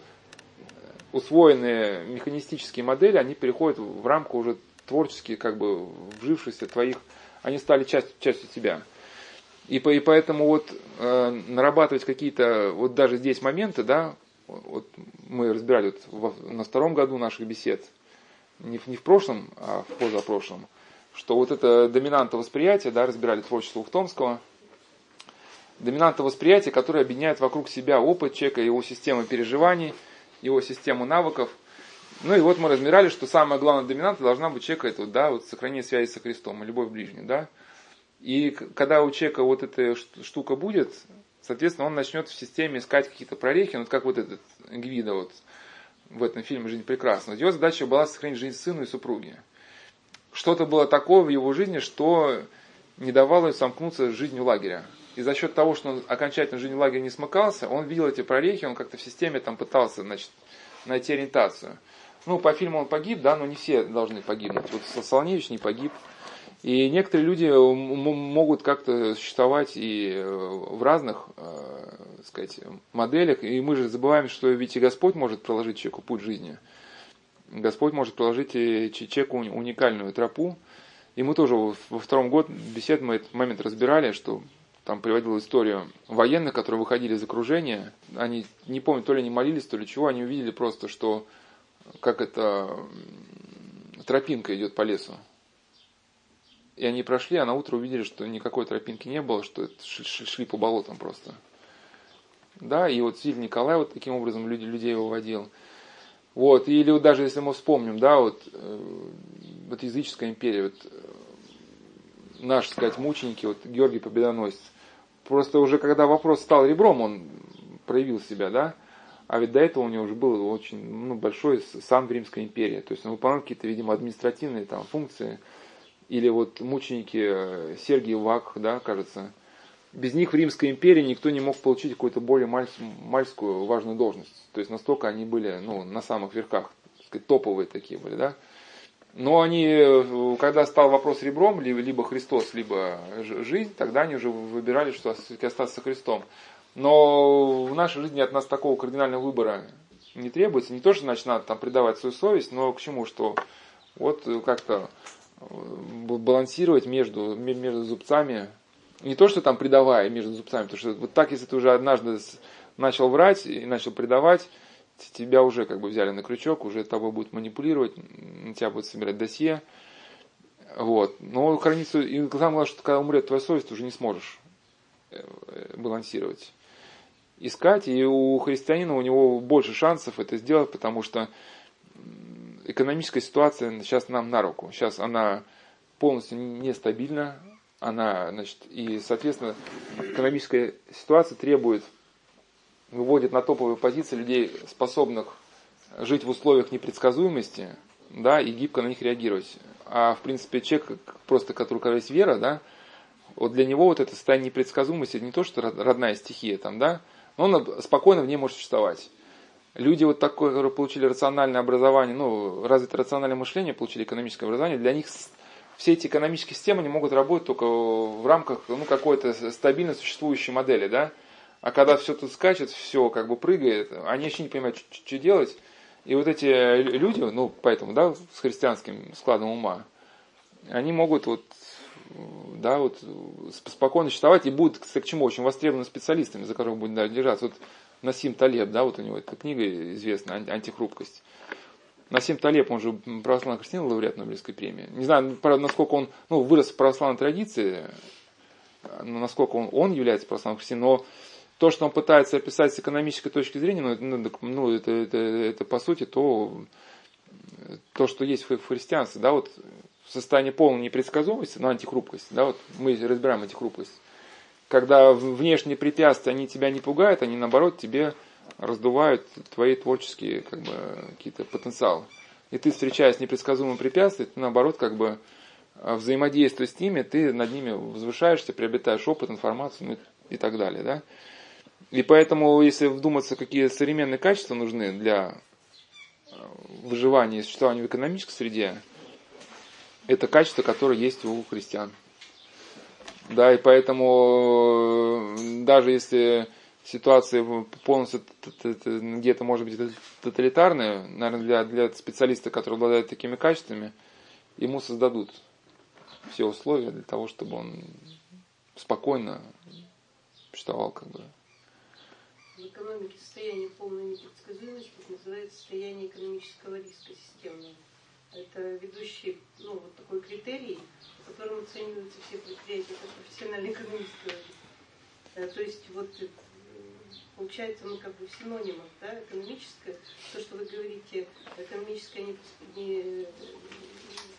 усвоенные механистические модели, они переходят в рамку уже творческие, как бы вжившиеся твоих, они стали частью, частью тебя. И, по, и поэтому вот э, нарабатывать какие-то, вот даже здесь моменты, да, вот мы разбирали вот в, на втором году наших бесед, не в, не в прошлом, а в позапрошлом, что вот это доминанта восприятия, да, разбирали творчество Ухтомского, доминанта восприятия, которое объединяет вокруг себя опыт человека, его систему переживаний, его систему навыков – ну и вот мы размирали, что самая главная доминанта должна быть человека, это да, вот сохранение связи со Христом, любовь ближней, да. И когда у человека вот эта штука будет, соответственно, он начнет в системе искать какие-то прорехи, вот как вот этот Гвида вот в этом фильме «Жизнь прекрасна». Его задача была сохранить жизнь сыну и супруге. Что-то было такое в его жизни, что не давало сомкнуться с жизнью лагеря. И за счет того, что он окончательно в жизнь лагеря не смыкался, он видел эти прорехи, он как-то в системе там пытался значит, найти ориентацию. Ну, по фильму он погиб, да, но не все должны погибнуть. Вот Солоневич не погиб. И некоторые люди могут как-то существовать и э, в разных, э, сказать, моделях. И мы же забываем, что ведь и Господь может проложить человеку путь жизни. Господь может проложить человеку уникальную тропу. И мы тоже во втором год бесед мы этот момент разбирали, что там приводил историю военных, которые выходили из окружения. Они, не помню, то ли они молились, то ли чего, они увидели просто, что как это тропинка идет по лесу. И они прошли, а на утро увидели, что никакой тропинки не было, что шли по болотам просто. Да, и вот Силь Николай вот таким образом люди, людей выводил. Вот, или вот даже если мы вспомним, да, вот, э, вот языческая империя, вот, наши, так сказать, мученики, вот Георгий Победоносец. Просто уже когда вопрос стал ребром, он проявил себя, да, а ведь до этого у него уже был очень ну, большой сан в Римской империи. То есть он выполнял какие-то, видимо, административные там функции. Или вот мученики э, Сергий Вак, да, кажется. Без них в Римской империи никто не мог получить какую-то более мальскую важную должность. То есть настолько они были ну, на самых верхах, так сказать, топовые такие были, да. Но они, э, когда стал вопрос ребром, либо Христос, либо жизнь, тогда они уже выбирали, что все-таки остаться Христом. Но в нашей жизни от нас такого кардинального выбора не требуется. Не то, что значит надо там предавать свою совесть, но к чему, что вот как-то э, балансировать между, между зубцами. Не то, что там предавая между зубцами, потому что вот так, если ты уже однажды начал врать и начал предавать, тебя уже как бы взяли на крючок, уже тобой будут манипулировать, на тебя будут собирать досье. Вот. Но храниться, и самое главное, что когда умрет твоя совесть, ты уже не сможешь э, балансировать. Искать, и у христианина у него больше шансов это сделать, потому что экономическая ситуация сейчас нам на руку. Сейчас она полностью нестабильна, она, значит, и, соответственно, экономическая ситуация требует выводит на топовые позиции людей, способных жить в условиях непредсказуемости, да, и гибко на них реагировать. А, в принципе, человек, просто который, когда есть вера, да, вот для него вот это состояние непредсказуемости, не то, что родная стихия там, да, но он спокойно в ней может существовать. Люди вот такое, которые получили рациональное образование, ну, развитое рациональное мышление, получили экономическое образование, для них все эти экономические системы не могут работать только в рамках ну, какой-то стабильно существующей модели, да, а когда все тут скачет, все как бы прыгает, они вообще не понимают, что делать. И вот эти люди, ну, поэтому, да, с христианским складом ума, они могут вот, да, вот спокойно существовать и будут, кстати, к чему, очень востребованы специалистами, за которых будет да, держаться. Вот Насим Талеб, да, вот у него эта книга известная, «Антихрупкость». Насим Талеб, он же православный христианин, лауреат Нобелевской премии. Не знаю, правда, насколько он ну, вырос в православной традиции, насколько он, он является православным христианином, но то, что он пытается описать с экономической точки зрения, ну, ну, ну это, это, это по сути то, то, что есть в христианстве, да, вот в состоянии полной непредсказуемости, ну, антихрупкость, да, вот мы разбираем антихрупкость. Когда внешние препятствия, они тебя не пугают, они наоборот тебе раздувают твои творческие как бы, какие-то потенциалы. И ты, встречаясь с непредсказуемым препятствием, ты наоборот как бы взаимодействуя с ними, ты над ними возвышаешься, приобретаешь опыт, информацию ну, и так далее. Да? И поэтому, если вдуматься, какие современные качества нужны для э, выживания и существования в экономической среде, это качества, которые есть у христиан. Да, и поэтому э, даже если ситуация полностью где-то может быть тоталитарная, наверное, для, для специалиста, который обладает такими качествами, ему создадут все условия для того, чтобы он спокойно существовал как бы в экономике состояние полной непредсказуемости называется состояние экономического риска системного. Это ведущий, ну, вот такой критерий, по которому оцениваются все предприятия, как профессиональный экономист говорит. Э, то есть вот получается, ну, как бы в синонимах, да, экономическое, то, что вы говорите, экономическое не, не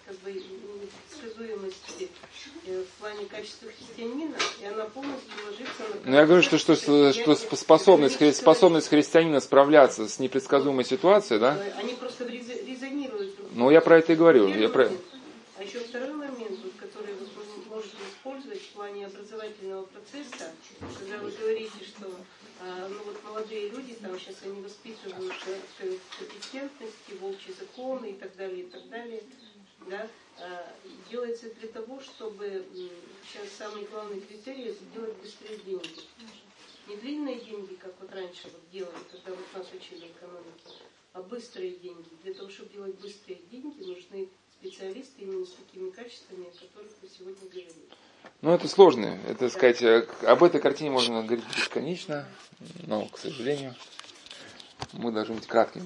как бы непредсказуемости э, в плане качества христианина, и она полностью ложится на... Ну, я говорю, что, что, что, что способность, способность христианина справляться с непредсказуемой ситуацией, да? Они просто резонируют. Ну, я про это и говорю. Я про... А еще второй момент, который вы можете использовать в плане образовательного процесса, когда вы говорите, что ну вот молодые люди, там сейчас они воспитываются в компетентности, волчьи законы и так далее, и так далее да, а, делается для того, чтобы сейчас самый главный критерий это делать быстрее деньги. Не длинные деньги, как вот раньше вот делали, когда вот нас учили экономике, а быстрые деньги. Для того, чтобы делать быстрые деньги, нужны специалисты именно с такими качествами, о которых вы сегодня говорили. Ну, это сложно. Это, сказать, э, об этой картине можно говорить бесконечно, но, к сожалению, мы должны быть краткими.